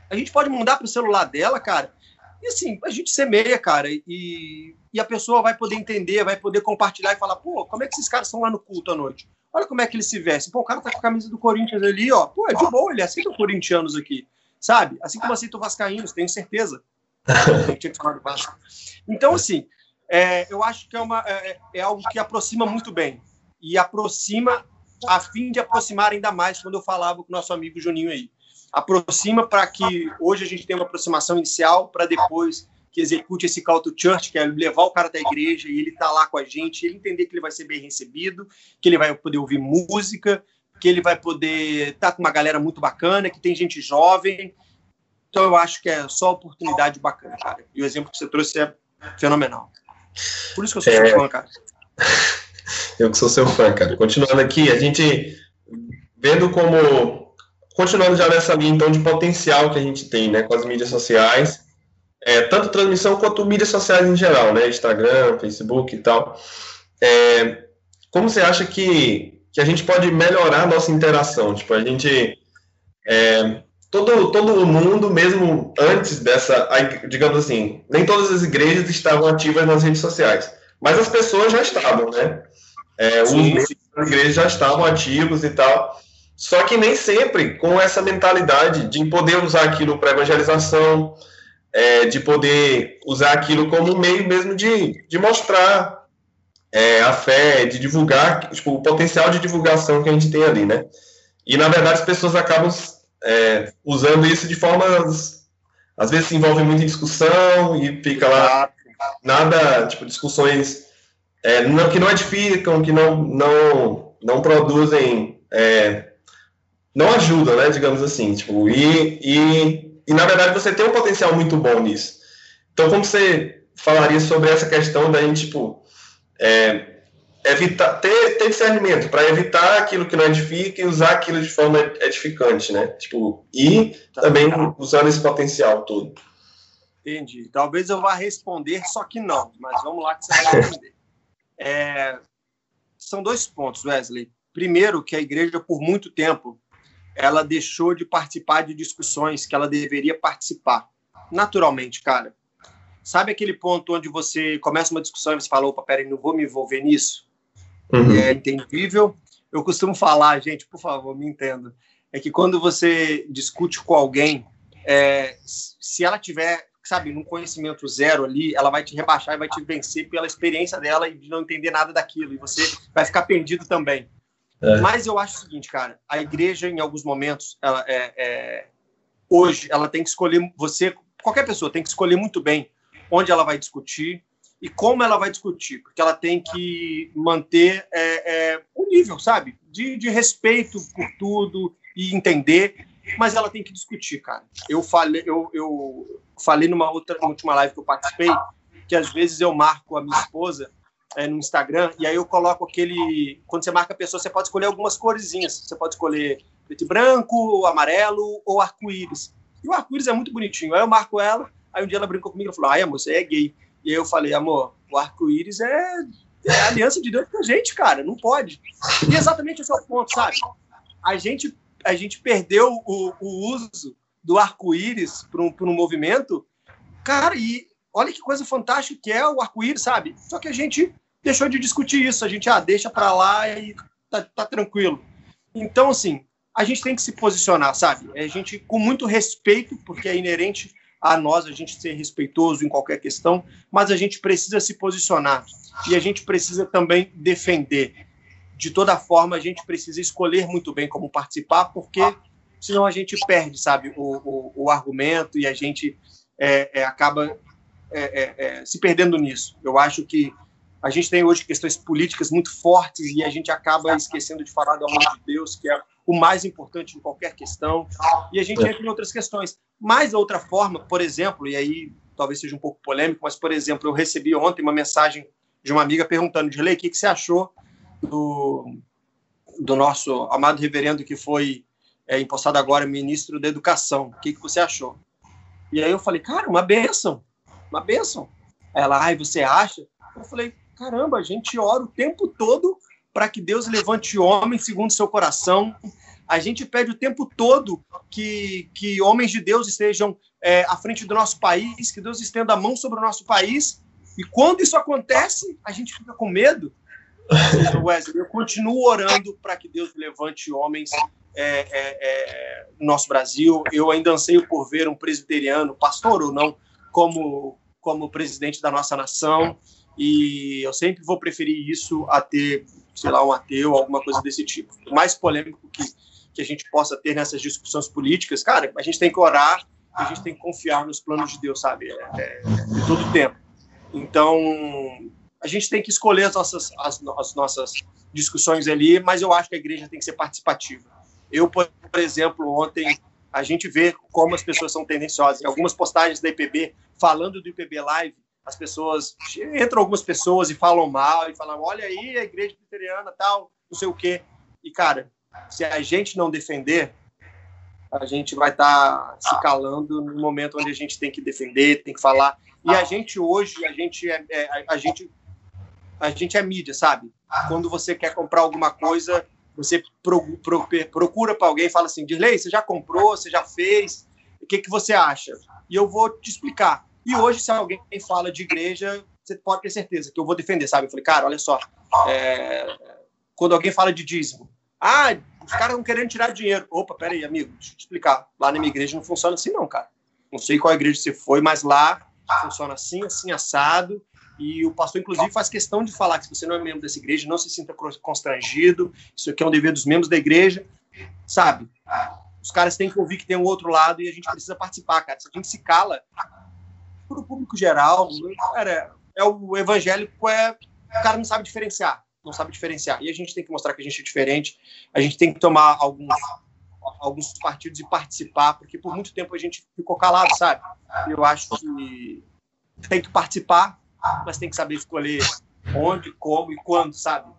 A gente pode mandar para o celular dela, cara, e assim, a gente semeia, cara, e, e a pessoa vai poder entender, vai poder compartilhar e falar, pô, como é que esses caras estão lá no culto à noite? Olha como é que eles se vestem. Pô, o cara tá com a camisa do Corinthians ali, ó. Pô, é de boa, ele aceita os corintianos aqui, sabe? Assim como aceita o Vascaínos, tenho certeza. Então, assim, é, eu acho que é, uma, é, é algo que aproxima muito bem. E aproxima a fim de aproximar ainda mais, quando eu falava com o nosso amigo Juninho aí aproxima para que hoje a gente tenha uma aproximação inicial para depois que execute esse call to church, que é levar o cara da igreja e ele tá lá com a gente, ele entender que ele vai ser bem recebido, que ele vai poder ouvir música, que ele vai poder estar tá com uma galera muito bacana, que tem gente jovem. Então eu acho que é só oportunidade bacana, cara. E o exemplo que você trouxe é fenomenal. Por isso que eu sou é... seu fã, cara. Eu que sou seu fã, cara. Continuando aqui, a gente vendo como continuando já nessa linha, então, de potencial que a gente tem, né, com as mídias sociais, é, tanto transmissão quanto mídias sociais em geral, né, Instagram, Facebook e tal. É, como você acha que, que a gente pode melhorar a nossa interação? Tipo, a gente... É, todo, todo mundo, mesmo antes dessa, digamos assim, nem todas as igrejas estavam ativas nas redes sociais, mas as pessoas já estavam, né? É, os membros das igrejas já estavam ativos e tal. Só que nem sempre com essa mentalidade de poder usar aquilo para evangelização, é, de poder usar aquilo como meio mesmo de, de mostrar é, a fé, de divulgar tipo, o potencial de divulgação que a gente tem ali, né? E na verdade as pessoas acabam é, usando isso de formas, às vezes se envolve muito em discussão e fica lá nada, tipo, discussões é, não, que não edificam, que não, não, não produzem é, não ajudam, né, digamos assim, tipo, e, e, e na verdade você tem um potencial muito bom nisso. Então, como você falaria sobre essa questão da gente, tipo, é, evitar, ter, ter discernimento para evitar aquilo que não edifica e usar aquilo de forma edificante, né, tipo, e tá, também usando esse potencial todo. Entendi. Talvez eu vá responder, só que não, mas vamos lá que você vai responder. É, são dois pontos, Wesley. Primeiro, que a igreja, por muito tempo, ela deixou de participar de discussões que ela deveria participar. Naturalmente, cara. Sabe aquele ponto onde você começa uma discussão e você fala, opa, peraí, não vou me envolver nisso? Uhum. É entendível. Eu costumo falar, gente, por favor, me entenda, é que quando você discute com alguém, é, se ela tiver, sabe, num conhecimento zero ali, ela vai te rebaixar e vai te vencer pela experiência dela e de não entender nada daquilo, e você vai ficar perdido também. É. Mas eu acho o seguinte, cara, a igreja, em alguns momentos, ela é, é, hoje, ela tem que escolher, você, qualquer pessoa tem que escolher muito bem onde ela vai discutir e como ela vai discutir, porque ela tem que manter é, é, um nível, sabe, de, de respeito por tudo e entender, mas ela tem que discutir, cara. Eu falei, eu, eu falei numa outra última live que eu participei que às vezes eu marco a minha esposa é, no Instagram, e aí eu coloco aquele. Quando você marca a pessoa, você pode escolher algumas coresinhas. Você pode escolher preto e branco, amarelo ou arco-íris. E o arco-íris é muito bonitinho. Aí eu marco ela, aí um dia ela brincou comigo e falou: ai, amor, você é gay. E aí eu falei: amor, o arco-íris é, é aliança de Deus com a gente, cara, não pode. E exatamente esse é o ponto, sabe? A gente, a gente perdeu o, o uso do arco-íris para um, um movimento, cara, e olha que coisa fantástica que é o arco-íris, sabe? Só que a gente deixou de discutir isso. A gente, ah, deixa para lá e tá, tá, tranquilo. Então, assim, a gente tem que se posicionar, sabe? A gente, com muito respeito, porque é inerente a nós a gente ser respeitoso em qualquer questão, mas a gente precisa se posicionar e a gente precisa também defender. De toda forma, a gente precisa escolher muito bem como participar, porque senão a gente perde, sabe, o, o, o argumento e a gente é, é, acaba é, é, é se perdendo nisso. Eu acho que a gente tem hoje questões políticas muito fortes e a gente acaba esquecendo de falar do amor de Deus, que é o mais importante em qualquer questão, e a gente é. entra em outras questões. Mas, outra forma, por exemplo, e aí talvez seja um pouco polêmico, mas, por exemplo, eu recebi ontem uma mensagem de uma amiga perguntando, Dirley, o que, que você achou do, do nosso amado reverendo que foi é, empossado agora ministro da Educação? O que, que você achou? E aí eu falei, cara, uma benção, uma benção. Ela, ai, você acha? Eu falei, caramba, a gente ora o tempo todo para que Deus levante homem segundo seu coração. A gente pede o tempo todo que, que homens de Deus estejam é, à frente do nosso país, que Deus estenda a mão sobre o nosso país. E quando isso acontece, a gente fica com medo. Wesley, eu continuo orando para que Deus levante homens é, é, é, no nosso Brasil. Eu ainda anseio por ver um presbiteriano, pastor ou não, como, como presidente da nossa nação. E eu sempre vou preferir isso a ter, sei lá, um ateu, alguma coisa desse tipo. O mais polêmico que, que a gente possa ter nessas discussões políticas, cara, a gente tem que orar, a gente tem que confiar nos planos de Deus, sabe? É, é, de todo tempo. Então, a gente tem que escolher as nossas, as, as, nossas discussões ali, mas eu acho que a igreja tem que ser participativa. Eu, por exemplo, ontem a gente vê como as pessoas são tendenciosas. Algumas postagens da IPB, falando do IPB Live, as pessoas entram algumas pessoas e falam mal e falam, olha aí a igreja presbiteriana tal, não sei o quê. E cara, se a gente não defender, a gente vai estar tá se calando no momento onde a gente tem que defender, tem que falar. E a gente hoje, a gente é, é a gente a gente é mídia, sabe? Quando você quer comprar alguma coisa, você pro, pro, procura para alguém e fala assim, Dirley, você já comprou, você já fez, o que, que você acha? E eu vou te explicar. E hoje, se alguém fala de igreja, você pode ter certeza que eu vou defender, sabe? Eu falei, cara, olha só, é... quando alguém fala de dízimo, ah, os caras estão querendo tirar dinheiro. Opa, peraí, amigo, deixa eu te explicar. Lá na minha igreja não funciona assim, não, cara. Não sei qual igreja você foi, mas lá funciona assim, assim, assado. E o pastor, inclusive, faz questão de falar que se você não é membro dessa igreja, não se sinta constrangido. Isso aqui é um dever dos membros da igreja, sabe? Os caras têm que ouvir que tem um outro lado e a gente precisa participar, cara. Se a gente se cala, para o público geral, cara, é o evangélico é o cara não sabe diferenciar, não sabe diferenciar. E a gente tem que mostrar que a gente é diferente. A gente tem que tomar alguns alguns partidos e participar, porque por muito tempo a gente ficou calado, sabe? Eu acho que tem que participar, mas tem que saber escolher onde, como e quando, sabe?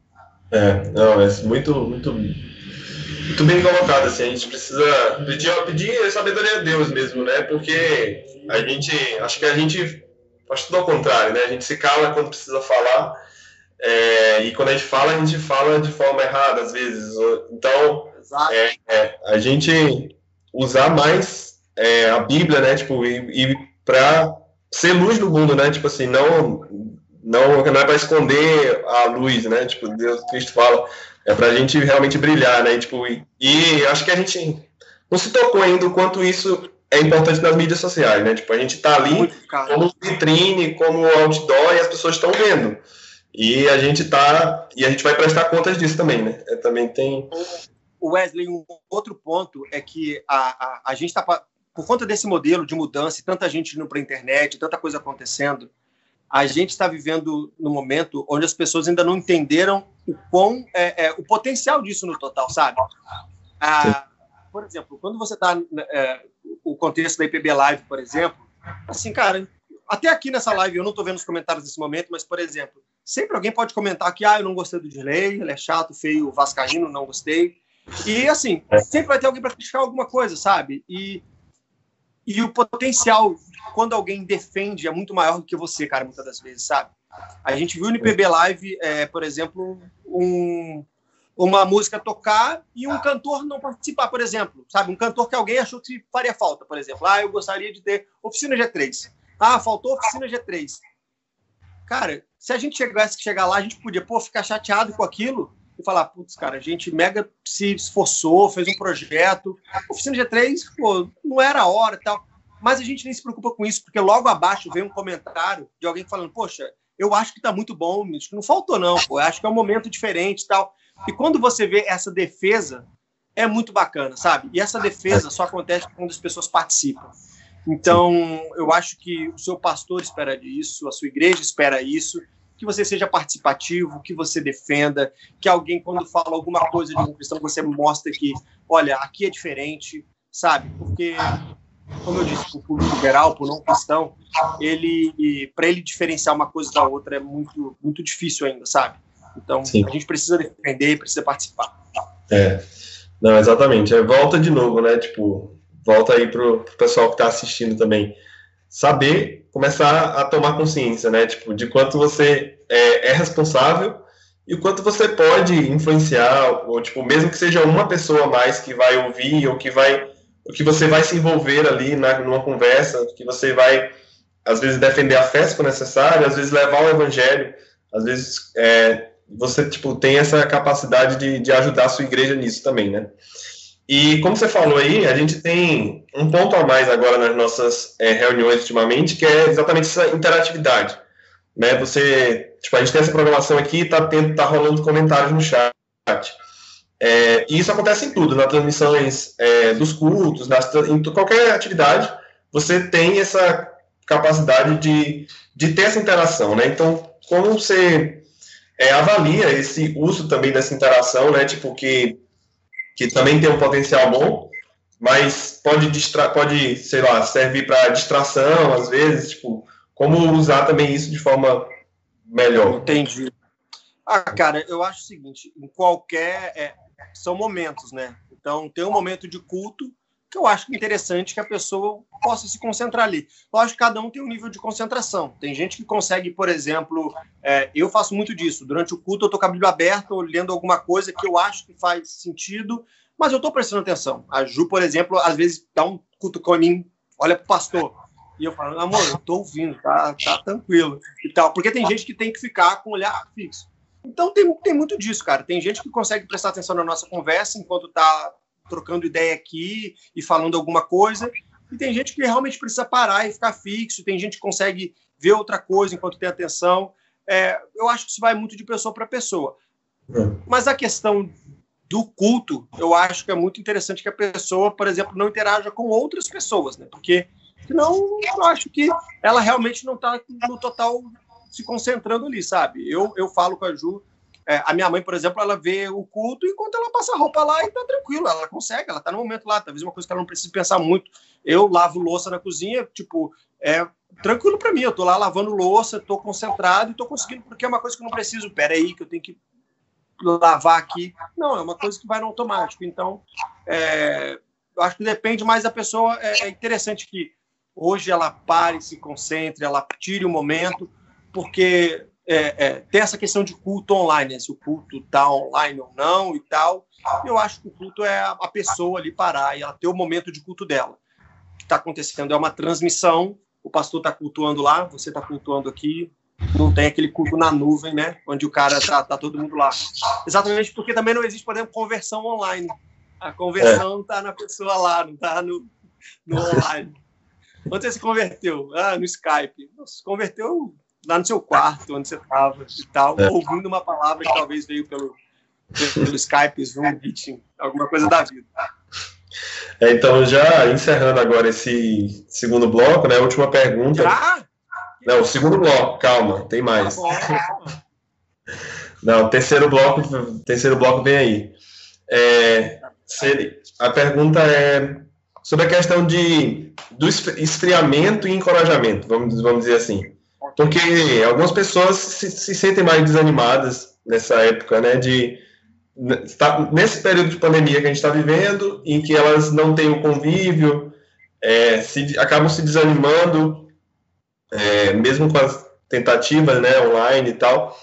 É, não, é muito, muito, muito bem colocado, assim, a gente precisa pedir, pedir sabedoria a Deus mesmo, né, porque a gente, acho que a gente faz tudo ao contrário, né, a gente se cala quando precisa falar, é, e quando a gente fala, a gente fala de forma errada, às vezes, então, é, é, a gente usar mais é, a Bíblia, né, tipo, e, e para ser luz do mundo, né? Tipo assim, não não, não é para esconder a luz, né? Tipo, Deus, Cristo fala, é para a gente realmente brilhar, né? Tipo, e, e, acho que a gente não se tocou ainda o quanto isso é importante nas mídias sociais, né? Tipo, a gente tá ali Muito, como vitrine, como outdoor e as pessoas estão vendo. E a gente tá e a gente vai prestar contas disso também, né? É, também tem Wesley, um outro ponto é que a, a, a gente está por conta desse modelo de mudança, e tanta gente indo para a internet, tanta coisa acontecendo, a gente está vivendo no momento onde as pessoas ainda não entenderam o quão é, é, o potencial disso no total, sabe? Ah, por exemplo, quando você está é, o contexto da IPB Live, por exemplo, assim, cara, até aqui nessa live eu não estou vendo os comentários nesse momento, mas por exemplo, sempre alguém pode comentar que ah, eu não gostei do delay, ele é chato, feio, vascaíno, não gostei. E assim, sempre vai ter alguém para criticar alguma coisa, sabe? E e o potencial, quando alguém defende, é muito maior do que você, cara, muitas das vezes, sabe? A gente viu no IPB Live, é, por exemplo, um, uma música tocar e um cantor não participar, por exemplo, sabe? Um cantor que alguém achou que faria falta, por exemplo. Ah, eu gostaria de ter oficina G3. Ah, faltou oficina G3. Cara, se a gente tivesse que chegar lá, a gente podia, pô, ficar chateado com aquilo e falar, putz, cara, a gente mega se esforçou, fez um projeto. Oficina G3, pô, não era a hora e tal. Mas a gente nem se preocupa com isso, porque logo abaixo vem um comentário de alguém falando, poxa, eu acho que tá muito bom, não faltou não, pô, eu acho que é um momento diferente e tal. E quando você vê essa defesa, é muito bacana, sabe? E essa defesa só acontece quando as pessoas participam. Então, eu acho que o seu pastor espera isso, a sua igreja espera isso, que você seja participativo, que você defenda, que alguém, quando fala alguma coisa de um cristão, você mostre que, olha, aqui é diferente, sabe? Porque, como eu disse, para o público geral, para o não cristão, ele, para ele diferenciar uma coisa da outra é muito, muito difícil ainda, sabe? Então, Sim. a gente precisa defender, precisa participar. É, não, exatamente. É, volta de novo, né? Tipo, volta aí pro, pro pessoal que está assistindo também saber começar a tomar consciência, né? Tipo, de quanto você é, é responsável e o quanto você pode influenciar, ou tipo, mesmo que seja uma pessoa a mais que vai ouvir, ou que vai, que você vai se envolver ali na, numa conversa, que você vai, às vezes, defender a fé se for necessário, às vezes levar o evangelho, às vezes é, você, tipo, tem essa capacidade de, de ajudar a sua igreja nisso também, né? E como você falou aí, a gente tem um ponto a mais agora nas nossas é, reuniões ultimamente, que é exatamente essa interatividade né? Você, tipo, a gente tem essa programação aqui, tá tendo, tá rolando comentários no chat. É, e isso acontece em tudo, nas transmissões é, dos cultos, nas, em qualquer atividade, você tem essa capacidade de, de ter essa interação, né? Então, como você é, avalia esse uso também dessa interação, né? Tipo, que, que também tem um potencial bom, mas pode, distra pode sei lá, servir para distração, às vezes, tipo, como usar também isso de forma melhor. Entendi. Ah, cara, eu acho o seguinte: em qualquer. É, são momentos, né? Então, tem um momento de culto que eu acho interessante que a pessoa possa se concentrar ali. Lógico que cada um tem um nível de concentração. Tem gente que consegue, por exemplo, é, eu faço muito disso. Durante o culto, eu estou com a Bíblia aberta, lendo alguma coisa que eu acho que faz sentido, mas eu estou prestando atenção. A Ju, por exemplo, às vezes dá um culto com mim, olha para o pastor. E eu falo, amor, eu tô ouvindo, tá, tá tranquilo e tal. Porque tem gente que tem que ficar com o olhar fixo. Então tem, tem muito disso, cara. Tem gente que consegue prestar atenção na nossa conversa enquanto tá trocando ideia aqui e falando alguma coisa. E tem gente que realmente precisa parar e ficar fixo. Tem gente que consegue ver outra coisa enquanto tem atenção. É, eu acho que isso vai muito de pessoa para pessoa. É. Mas a questão do culto, eu acho que é muito interessante que a pessoa, por exemplo, não interaja com outras pessoas, né? Porque Senão, eu acho que ela realmente não está no total se concentrando ali, sabe? Eu, eu falo com a Ju, é, a minha mãe, por exemplo, ela vê o culto enquanto ela passa a roupa lá e tá tranquilo, ela consegue, ela tá no momento lá, talvez uma coisa que ela não precise pensar muito. Eu lavo louça na cozinha, tipo, é tranquilo para mim, eu tô lá lavando louça, tô concentrado e tô conseguindo, porque é uma coisa que eu não preciso, peraí, que eu tenho que lavar aqui. Não, é uma coisa que vai no automático. Então, é, eu acho que depende mais da pessoa. É interessante que hoje ela pare, se concentre, ela tire o momento, porque é, é, tem essa questão de culto online, né? se o culto está online ou não e tal. Eu acho que o culto é a pessoa ali parar e ela ter o momento de culto dela. O que está acontecendo é uma transmissão, o pastor está cultuando lá, você está cultuando aqui, não tem aquele culto na nuvem, né? Onde o cara tá, tá todo mundo lá. Exatamente porque também não existe, por exemplo, conversão online. A conversão é. na pessoa lá, não está no, no online. Onde você se converteu? Ah, no Skype. Se converteu lá no seu quarto, onde você estava e tal, é. ouvindo uma palavra que talvez veio pelo, pelo Skype, Zoom, Meeting, alguma coisa da vida. É, então, já encerrando agora esse segundo bloco, né? Última pergunta. Já? Não, o segundo bloco, calma, tem mais. Tá Não, terceiro bloco, terceiro bloco vem aí. É, a pergunta é sobre a questão de, do esfriamento e encorajamento, vamos, vamos dizer assim. Porque algumas pessoas se, se sentem mais desanimadas nessa época, né, de está nesse período de pandemia que a gente está vivendo, em que elas não têm o convívio, é, se, acabam se desanimando, é, mesmo com as tentativas né, online e tal.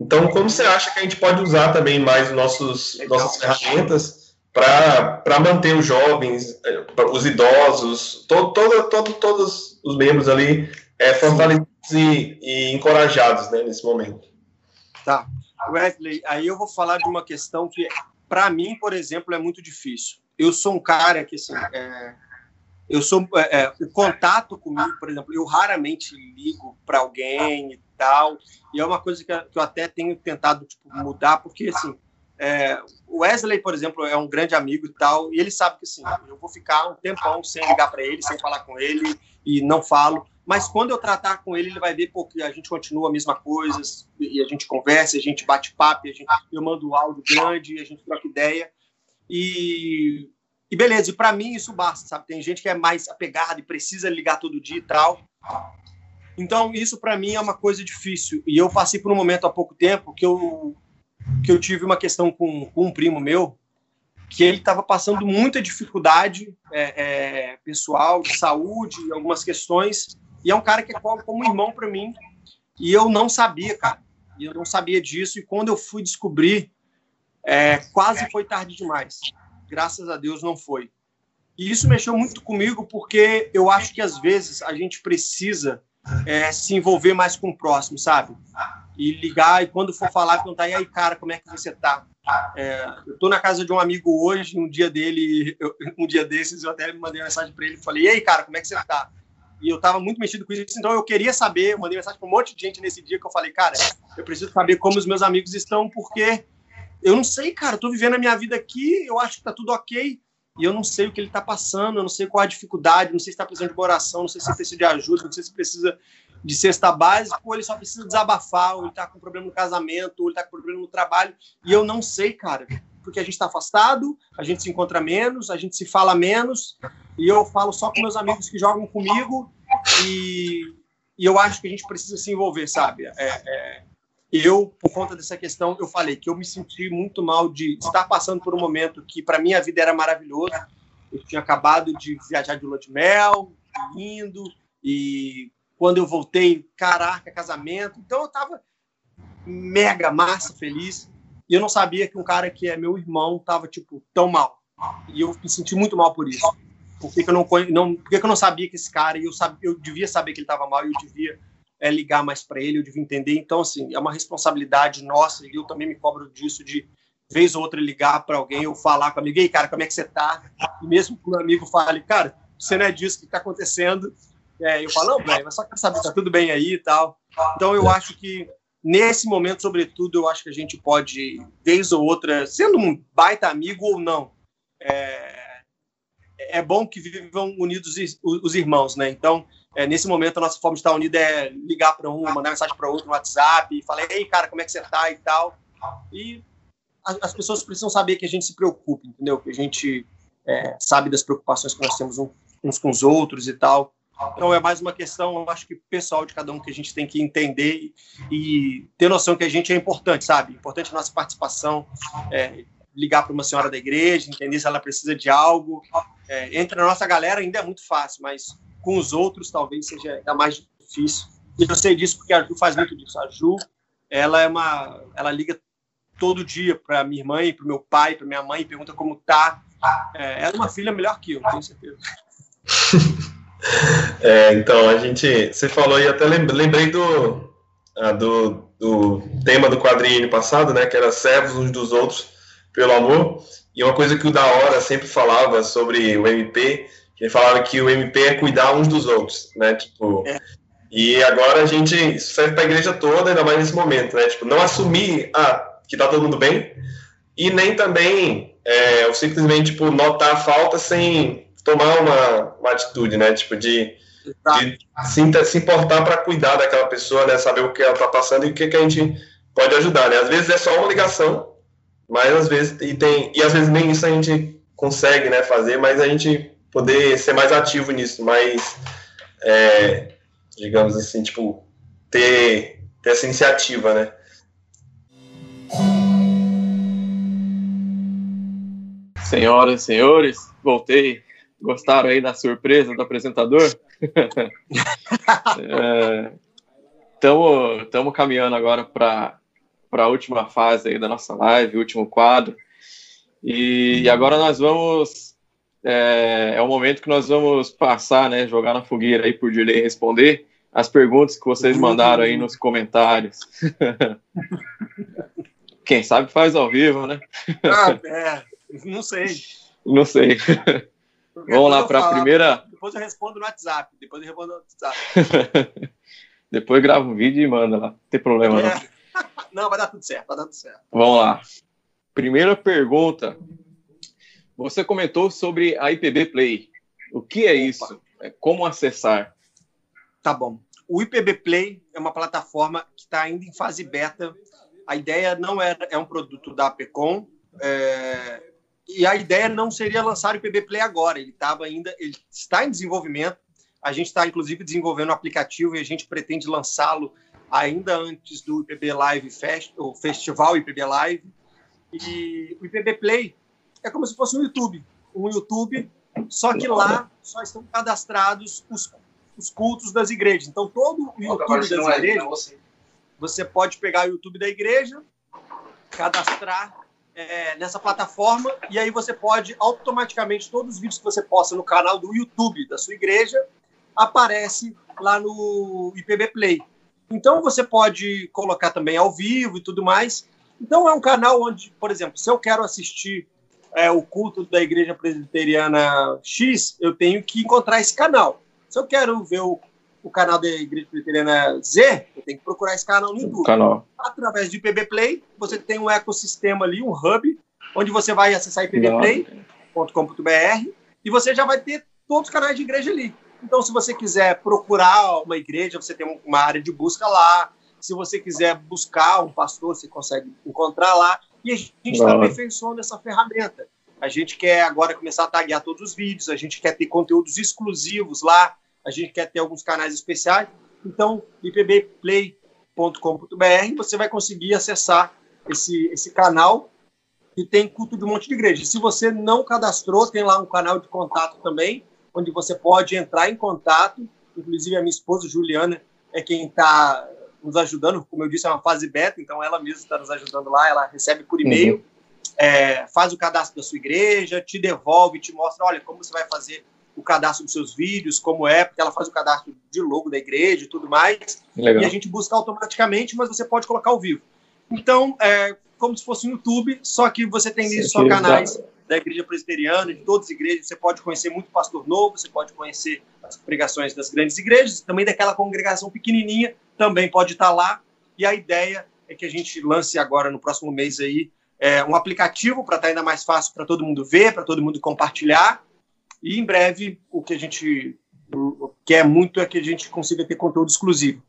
Então, como você acha que a gente pode usar também mais nossos, nossas ferramentas para manter os jovens, eh, os idosos, todo, todo, todo, todos os membros ali é, fortalecidos e, e, encorajados né, nesse momento. Tá. Wesley, aí eu vou falar de uma questão que, para mim, por exemplo, é muito difícil. Eu sou um cara que, assim, é, eu sou é, é o contato comigo, por exemplo, eu raramente ligo para alguém e tal, e é uma coisa que, eu até tenho tentado tipo, mudar, porque, assim, é, o Wesley, por exemplo, é um grande amigo e tal, e ele sabe que assim, eu vou ficar um tempão sem ligar para ele, sem falar com ele, e não falo. Mas quando eu tratar com ele, ele vai ver porque a gente continua a mesma coisa, e a gente conversa, a gente bate papo, a gente, eu mando áudio grande, a gente troca ideia. E, e beleza, e para mim isso basta, sabe? Tem gente que é mais apegada e precisa ligar todo dia e tal. Então, isso para mim é uma coisa difícil. E eu passei por um momento há pouco tempo que eu que eu tive uma questão com, com um primo meu, que ele estava passando muita dificuldade é, é, pessoal, de saúde, algumas questões, e é um cara que é como, irmão para mim, e eu não sabia, cara. E eu não sabia disso. E quando eu fui descobrir, é, quase foi tarde demais. Graças a Deus não foi. E isso mexeu muito comigo porque eu acho que às vezes a gente precisa é, se envolver mais com o próximo, sabe? E ligar e quando for falar, perguntar: e aí, cara, como é que você tá? É, eu tô na casa de um amigo hoje, um dia dele, eu, um dia desses, eu até mandei uma mensagem para ele e falei: e aí, cara, como é que você tá? E eu tava muito mexido com isso, então eu queria saber, eu mandei mensagem para um monte de gente nesse dia que eu falei: cara, eu preciso saber como os meus amigos estão, porque eu não sei, cara, tô vivendo a minha vida aqui, eu acho que tá tudo ok, e eu não sei o que ele está passando, eu não sei qual a dificuldade, não sei se está precisando de uma oração, não sei se precisa de ajuda, não sei se precisa de cesta básica, ou ele só precisa desabafar, ou ele está com problema no casamento, ou ele está com problema no trabalho, e eu não sei, cara, porque a gente está afastado, a gente se encontra menos, a gente se fala menos, e eu falo só com meus amigos que jogam comigo, e, e eu acho que a gente precisa se envolver, sabe? É, é, eu, por conta dessa questão, eu falei que eu me senti muito mal de estar passando por um momento que, para mim, a vida era maravilhosa. Eu tinha acabado de viajar de lua de mel, lindo, e quando eu voltei, caraca, casamento. Então, eu estava mega massa, feliz. E eu não sabia que um cara que é meu irmão estava, tipo, tão mal. E eu me senti muito mal por isso. Por que, que eu, não, não, por que, que eu não sabia que esse cara, e eu, sabia, eu devia saber que ele estava mal, e eu devia é, ligar mais para ele, eu devia entender. Então, assim, é uma responsabilidade nossa, e eu também me cobro disso, de vez ou outra ligar para alguém ou falar com amigo, ei, cara, como é que você tá? E mesmo que o amigo fale, cara, você não é disso que está acontecendo, é, eu falo, não, velho, mas só quero saber, tá tudo bem aí e tal. Então, eu acho que nesse momento, sobretudo, eu acho que a gente pode, vez ou outra, sendo um baita amigo ou não, é, é bom que vivam unidos os irmãos, né? Então, é, nesse momento, a nossa forma de estar unida é ligar para um, mandar mensagem para outro no WhatsApp, e falar, ei, cara, como é que você tá e tal. E as pessoas precisam saber que a gente se preocupa, entendeu? Que a gente é, sabe das preocupações que nós temos uns com os outros e tal. Então é mais uma questão, eu acho que pessoal de cada um que a gente tem que entender e, ter noção que a gente é importante, sabe? Importante a nossa participação, é, ligar para uma senhora da igreja, entender se ela precisa de algo. É, entre a nossa galera ainda é muito fácil, mas com os outros talvez seja ainda mais difícil. E eu sei disso porque a Ju faz muito disso. A Ju, ela é uma, ela liga todo dia para minha irmã, para meu pai, para minha mãe, pergunta como tá. É, ela é uma filha melhor que eu, tenho certeza. é, então a gente, você falou e até lembrei do, ah, do, do tema do quadrinho passado, né, que era servos uns dos outros pelo amor. E uma coisa que o da hora sempre falava sobre o MP que falava que o MP é cuidar uns dos outros, né? Tipo, é. e agora a gente isso serve para a igreja toda, ainda mais nesse momento, né? Tipo, não assumir ah, que tá todo mundo bem e nem também é, ou simplesmente tipo notar a falta sem tomar uma, uma atitude, né? Tipo de, de se, se importar para cuidar daquela pessoa, né? Saber o que ela tá passando e o que, que a gente pode ajudar, né? Às vezes é só uma ligação, mas às vezes e tem e às vezes nem isso a gente consegue, né? Fazer, mas a gente poder ser mais ativo nisso, mais, é, digamos assim, tipo, ter, ter essa iniciativa, né? Senhoras e senhores, voltei. Gostaram aí da surpresa do apresentador? Estamos é, caminhando agora para a última fase aí da nossa live, último quadro. E agora nós vamos é, é o momento que nós vamos passar, né, jogar na fogueira aí por Dirley responder as perguntas que vocês mandaram aí nos comentários. Quem sabe faz ao vivo, né? Ah, é, não sei. Não sei. Vamos lá para a primeira. Depois eu respondo no WhatsApp. Depois eu respondo no WhatsApp. depois grava um vídeo e manda lá. Não tem problema, é. não. Não, vai dar tudo certo, vai dar tudo certo. Vamos lá. Primeira pergunta você comentou sobre a IPB Play. O que é Opa. isso? É como acessar? Tá bom. O IPB Play é uma plataforma que está ainda em fase beta. A ideia não é, é um produto da APECOM. É, e a ideia não seria lançar o IPB Play agora. Ele estava ainda, ele está em desenvolvimento. A gente está inclusive desenvolvendo o um aplicativo e a gente pretende lançá-lo ainda antes do IPB Live Fest, o Festival IPB Live. E o IPB Play é como se fosse um YouTube. Um YouTube, só que lá só estão cadastrados os, os cultos das igrejas. Então, todo o YouTube das é igrejas. você pode pegar o YouTube da igreja, cadastrar é, nessa plataforma e aí você pode automaticamente todos os vídeos que você posta no canal do YouTube da sua igreja aparece lá no IPB Play. Então você pode colocar também ao vivo e tudo mais. Então é um canal onde, por exemplo, se eu quero assistir é, o culto da Igreja Presbiteriana X, eu tenho que encontrar esse canal. Se eu quero ver o, o canal da Igreja Presbiteriana Z, eu tenho que procurar esse canal no YouTube. Canal. Através do IPB Play, você tem um ecossistema ali, um hub, onde você vai acessar ipbplay.com.br e você já vai ter todos os canais de igreja ali. Então, se você quiser procurar uma igreja, você tem uma área de busca lá. Se você quiser buscar um pastor, você consegue encontrar lá. E a gente está aperfeiçoando essa ferramenta. A gente quer agora começar a taguear todos os vídeos, a gente quer ter conteúdos exclusivos lá, a gente quer ter alguns canais especiais. Então, ipbplay.com.br, você vai conseguir acessar esse, esse canal que tem culto de um monte de igreja. Se você não cadastrou, tem lá um canal de contato também, onde você pode entrar em contato. Inclusive, a minha esposa, Juliana, é quem está nos ajudando. Como eu disse, é uma fase beta, então ela mesma está nos ajudando lá. Ela recebe por e-mail, uhum. é, faz o cadastro da sua igreja, te devolve, te mostra: olha, como você vai fazer o cadastro dos seus vídeos, como é, porque ela faz o cadastro de logo da igreja e tudo mais. Legal. E a gente busca automaticamente, mas você pode colocar ao vivo. Então, é como se fosse um YouTube, só que você tem ali só canais da igreja presbiteriana, de todas as igrejas. Você pode conhecer muito pastor novo, você pode conhecer as pregações das grandes igrejas, também daquela congregação pequenininha, também pode estar lá. E a ideia é que a gente lance agora no próximo mês aí é, um aplicativo para estar ainda mais fácil para todo mundo ver, para todo mundo compartilhar. E em breve o que a gente quer muito é que a gente consiga ter conteúdo exclusivo.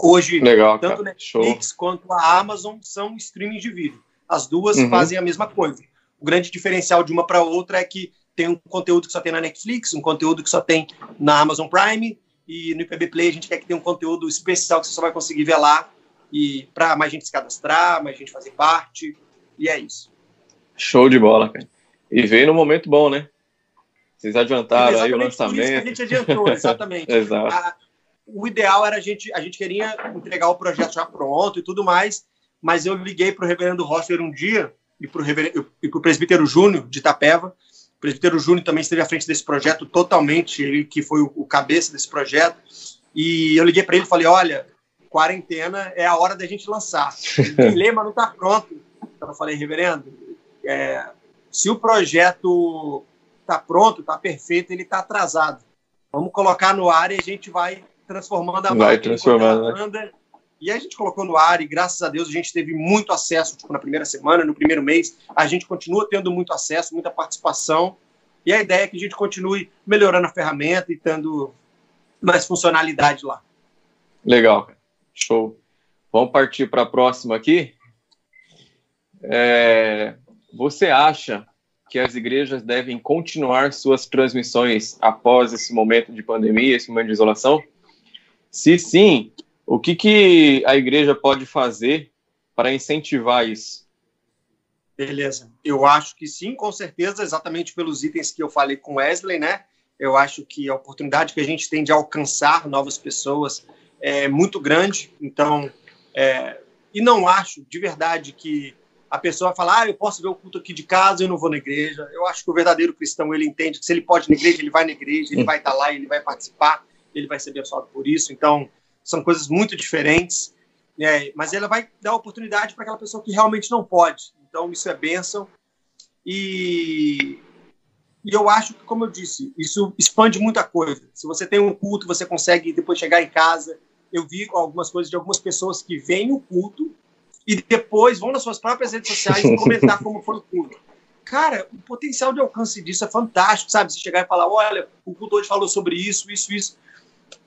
Hoje, Legal, tanto Netflix Show. quanto a Amazon são streaming de vídeo. As duas uhum. fazem a mesma coisa. O grande diferencial de uma para outra é que tem um conteúdo que só tem na Netflix, um conteúdo que só tem na Amazon Prime, e no IPB Play a gente quer que tenha um conteúdo especial que você só vai conseguir ver lá, e para mais gente se cadastrar, mais gente fazer parte, e é isso. Show de bola, cara. E veio no momento bom, né? Vocês adiantaram aí o lançamento. a gente adiantou, exatamente. Exato. A, o ideal era a gente, a gente queria entregar o projeto já pronto e tudo mais, mas eu liguei para o reverendo Rosser um dia e para o presbítero Júnior de Itapeva. O presbítero Júnior também esteve à frente desse projeto totalmente, ele que foi o, o cabeça desse projeto. E eu liguei para ele e falei: olha, quarentena é a hora da gente lançar. O dilema não está pronto. Então eu falei, reverendo, é, se o projeto está pronto, está perfeito, ele está atrasado. Vamos colocar no ar e a gente vai transformando a vai transformando, né? E a gente colocou no ar e graças a Deus a gente teve muito acesso tipo, na primeira semana, no primeiro mês. A gente continua tendo muito acesso, muita participação. E a ideia é que a gente continue melhorando a ferramenta e tendo mais funcionalidade lá. Legal. Show. Vamos partir para a próxima aqui. É, você acha que as igrejas devem continuar suas transmissões após esse momento de pandemia, esse momento de isolação? Se sim, o que, que a igreja pode fazer para incentivar isso? Beleza. Eu acho que sim, com certeza, exatamente pelos itens que eu falei com Wesley, né? Eu acho que a oportunidade que a gente tem de alcançar novas pessoas é muito grande. Então, é, e não acho de verdade que a pessoa fala, ah, eu posso ver o culto aqui de casa, eu não vou na igreja. Eu acho que o verdadeiro cristão ele entende que se ele pode ir na igreja, ele vai na igreja, ele vai estar lá, ele vai participar, ele vai ser abençoado por isso. Então, são coisas muito diferentes, né? mas ela vai dar oportunidade para aquela pessoa que realmente não pode. Então, isso é bênção. E, e eu acho que, como eu disse, isso expande muita coisa. Se você tem um culto, você consegue depois chegar em casa. Eu vi algumas coisas de algumas pessoas que vêm o culto e depois vão nas suas próprias redes sociais e comentar como foi o culto. Cara, o potencial de alcance disso é fantástico, sabe? Você chegar e falar, olha, o culto hoje falou sobre isso, isso, isso.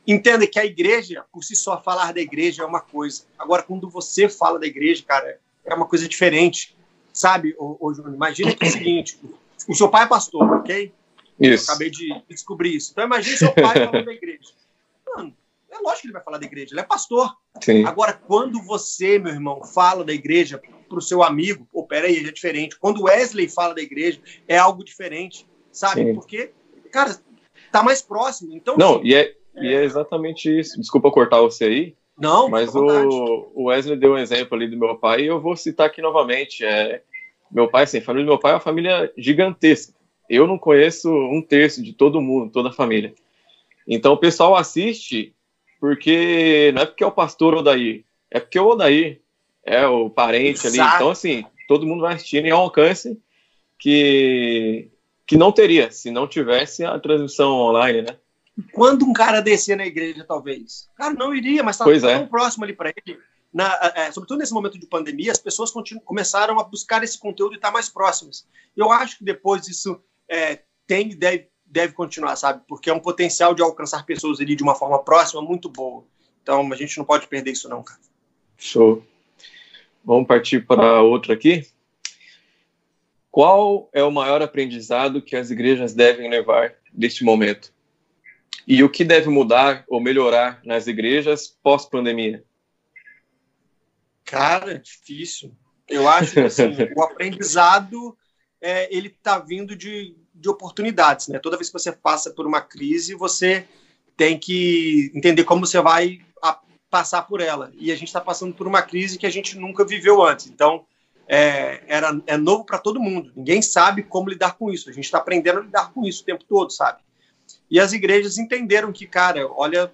Entenda que a igreja, por si só, falar da igreja é uma coisa. Agora, quando você fala da igreja, cara, é uma coisa diferente. Sabe, ô, ô Júnior? Imagina que é o seguinte: o seu pai é pastor, ok? Isso. Eu acabei de descobrir isso. Então, imagine seu pai falando da igreja. Mano, é lógico que ele vai falar da igreja, ele é pastor. Sim. Agora, quando você, meu irmão, fala da igreja para o seu amigo, pô, peraí, é diferente. Quando Wesley fala da igreja, é algo diferente, sabe? Sim. Porque, cara, tá mais próximo. Então, Não, assim, e é, e é exatamente isso. Desculpa cortar você aí, Não, mas o, o Wesley deu um exemplo ali do meu pai e eu vou citar aqui novamente. É, meu pai, assim, a família do meu pai é uma família gigantesca. Eu não conheço um terço de todo mundo, toda a família. Então o pessoal assiste porque não é porque é o pastor Odair, é porque o Odair é o parente Exato. ali. Então, assim, todo mundo vai assistindo e é um alcance que, que não teria se não tivesse a transmissão online, né? Quando um cara descer na igreja, talvez. Cara, não iria, mas está tão é. próximo ali para ele. Na, é, sobretudo nesse momento de pandemia, as pessoas começaram a buscar esse conteúdo e estar tá mais próximas. Eu acho que depois isso é, tem e deve, deve continuar, sabe? Porque é um potencial de alcançar pessoas ali de uma forma próxima muito boa. Então a gente não pode perder isso, não, cara. Show. Vamos partir para outro aqui. Qual é o maior aprendizado que as igrejas devem levar deste momento? E o que deve mudar ou melhorar nas igrejas pós-pandemia? Cara, difícil. Eu acho que assim, o aprendizado é, ele está vindo de, de oportunidades. Né? Toda vez que você passa por uma crise, você tem que entender como você vai passar por ela. E a gente está passando por uma crise que a gente nunca viveu antes. Então, é, era, é novo para todo mundo. Ninguém sabe como lidar com isso. A gente está aprendendo a lidar com isso o tempo todo, sabe? E as igrejas entenderam que, cara, olha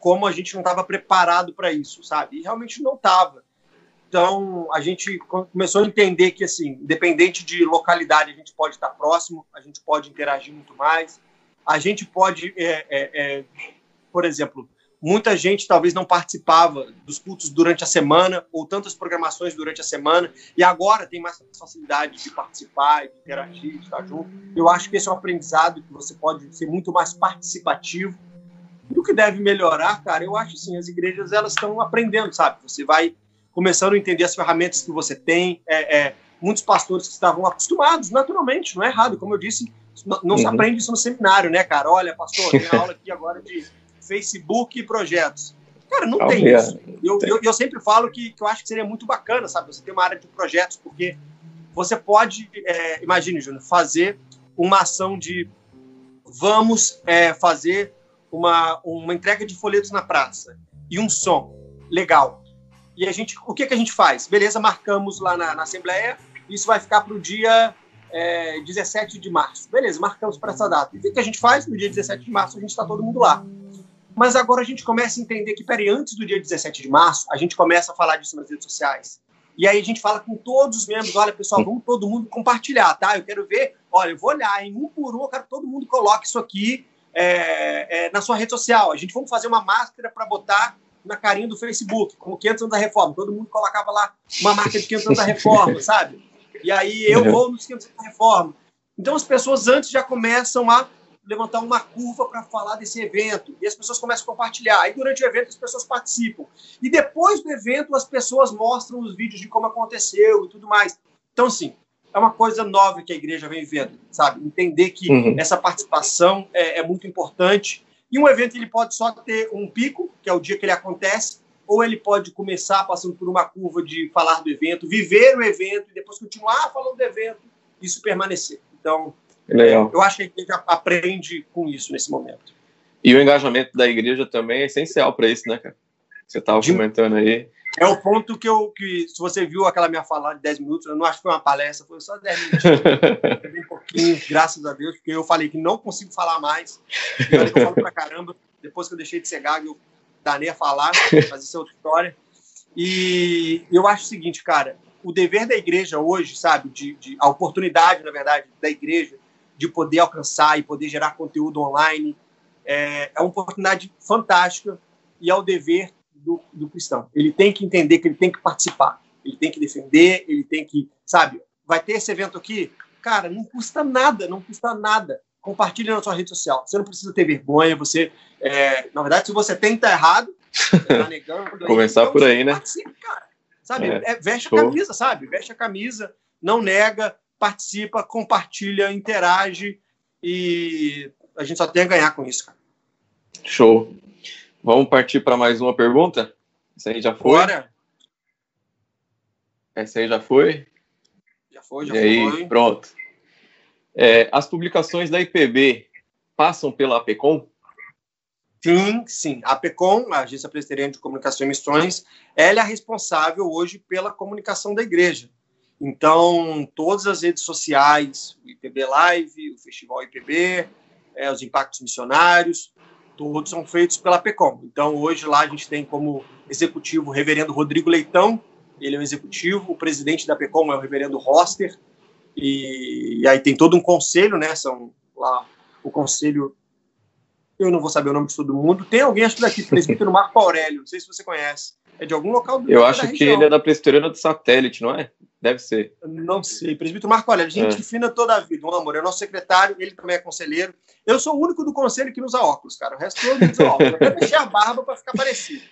como a gente não estava preparado para isso, sabe? E realmente não estava. Então, a gente começou a entender que, assim, independente de localidade, a gente pode estar próximo, a gente pode interagir muito mais, a gente pode, é, é, é, por exemplo, muita gente talvez não participava dos cultos durante a semana ou tantas programações durante a semana e agora tem mais facilidade de participar, de interagir, de estar junto. Eu acho que esse é um aprendizado que você pode ser muito mais participativo. E o que deve melhorar, cara, eu acho assim, as igrejas elas estão aprendendo, sabe? Você vai começando a entender as ferramentas que você tem. É, é, muitos pastores que estavam acostumados, naturalmente, não é errado, como eu disse, não, não uhum. se aprende isso no seminário, né, cara? Olha, pastor, tem aula aqui agora de Facebook e projetos. Cara, não tem isso. Eu, eu, eu, sempre falo que, que eu acho que seria muito bacana, sabe? Você ter uma área de projetos, porque você pode, é, imagine, Júnior, fazer uma ação de vamos é, fazer uma, uma entrega de folhetos na praça e um som legal. E a gente, o que, que a gente faz? Beleza, marcamos lá na, na Assembleia, isso vai ficar para o dia é, 17 de março. Beleza, marcamos para essa data. E o que, que a gente faz? No dia 17 de março a gente está todo mundo lá. Mas agora a gente começa a entender que, peraí, antes do dia 17 de março, a gente começa a falar disso nas redes sociais. E aí a gente fala com todos os membros, olha, pessoal, vamos todo mundo compartilhar, tá? Eu quero ver, olha, eu vou olhar em um por um, eu quero que todo mundo coloque isso aqui é, é, na sua rede social. A gente vamos fazer uma máscara para botar na carinha do Facebook, como 500 anos da reforma. Todo mundo colocava lá uma marca de 500 anos da reforma, sabe? E aí eu uhum. vou nos 500 anos da reforma. Então as pessoas antes já começam a levantar uma curva para falar desse evento. E as pessoas começam a compartilhar. Aí durante o evento as pessoas participam. E depois do evento as pessoas mostram os vídeos de como aconteceu e tudo mais. Então, assim, é uma coisa nova que a igreja vem vendo, sabe? Entender que uhum. essa participação é, é muito importante e um evento ele pode só ter um pico, que é o dia que ele acontece, ou ele pode começar passando por uma curva de falar do evento, viver o evento e depois continuar falando do evento, isso permanecer. Então, Legal. eu acho que a igreja aprende com isso nesse momento. E o engajamento da igreja também é essencial para isso, né, cara? Você estava comentando aí. É o ponto que eu. Que, se você viu aquela minha fala de 10 minutos, eu não acho que foi uma palestra, foi só 10 minutos. bem pouquinho, graças a Deus, porque eu falei que não consigo falar mais. Eu falo pra caramba. Depois que eu deixei de ser gago, eu danei a falar, mas isso é outra história. E eu acho o seguinte, cara, o dever da igreja hoje, sabe, de, de, a oportunidade, na verdade, da igreja de poder alcançar e poder gerar conteúdo online é, é uma oportunidade fantástica e é o dever do, do cristão. Ele tem que entender que ele tem que participar, ele tem que defender, ele tem que, sabe, vai ter esse evento aqui, cara, não custa nada, não custa nada. Compartilhe na sua rede social. Você não precisa ter vergonha. Você, é, na verdade, se você tem, tá errado. Tá negando. Começar então, por aí, né? Participe, cara. Sabe? É, é, veste a camisa, sabe? Veste a camisa, não nega, participa, compartilha, interage e a gente só tem a ganhar com isso, cara. Show. Vamos partir para mais uma pergunta? Essa aí já foi? Bora. Essa aí já foi? Já foi, já e foi. Aí, pronto. É, as publicações da IPB passam pela APECOM? Sim, sim. A PECOM, a Agência Presbiteriana de Comunicação e Missões, ela é responsável hoje pela comunicação da igreja. Então, todas as redes sociais, o IPB Live, o Festival IPB, é, os impactos missionários, todos são feitos pela PECOM. Então, hoje lá a gente tem como executivo o reverendo Rodrigo Leitão, ele é o executivo, o presidente da PECOM é o reverendo Roster, e, e aí tem todo um conselho, né? São lá o conselho eu não vou saber o nome de todo mundo. Tem alguém, acho que daqui, presbítero Marco Aurélio, não sei se você conhece. É de algum local do Eu acho que ele é da presbiteriana do satélite, não é? Deve ser. Não sei. Presbítero Marco Aurélio, gente é. fina toda a vida, um amor. É nosso secretário, ele também é conselheiro. Eu sou o único do conselho que usa óculos, cara. O resto todo usa óculos. Até mexer a barba para ficar parecido.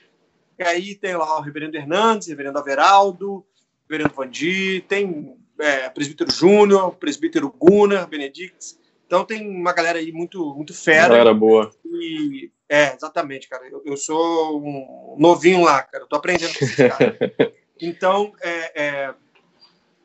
E aí tem lá o reverendo Hernandes, reverendo Averaldo, reverendo Vandi, tem é, presbítero Júnior, presbítero Gunnar, Benedictes. Então tem uma galera aí muito, muito fera. Galera boa. E, é, exatamente, cara. Eu, eu, sou um novinho lá, cara. Eu tô aprendendo com esses caras. Então, é, é,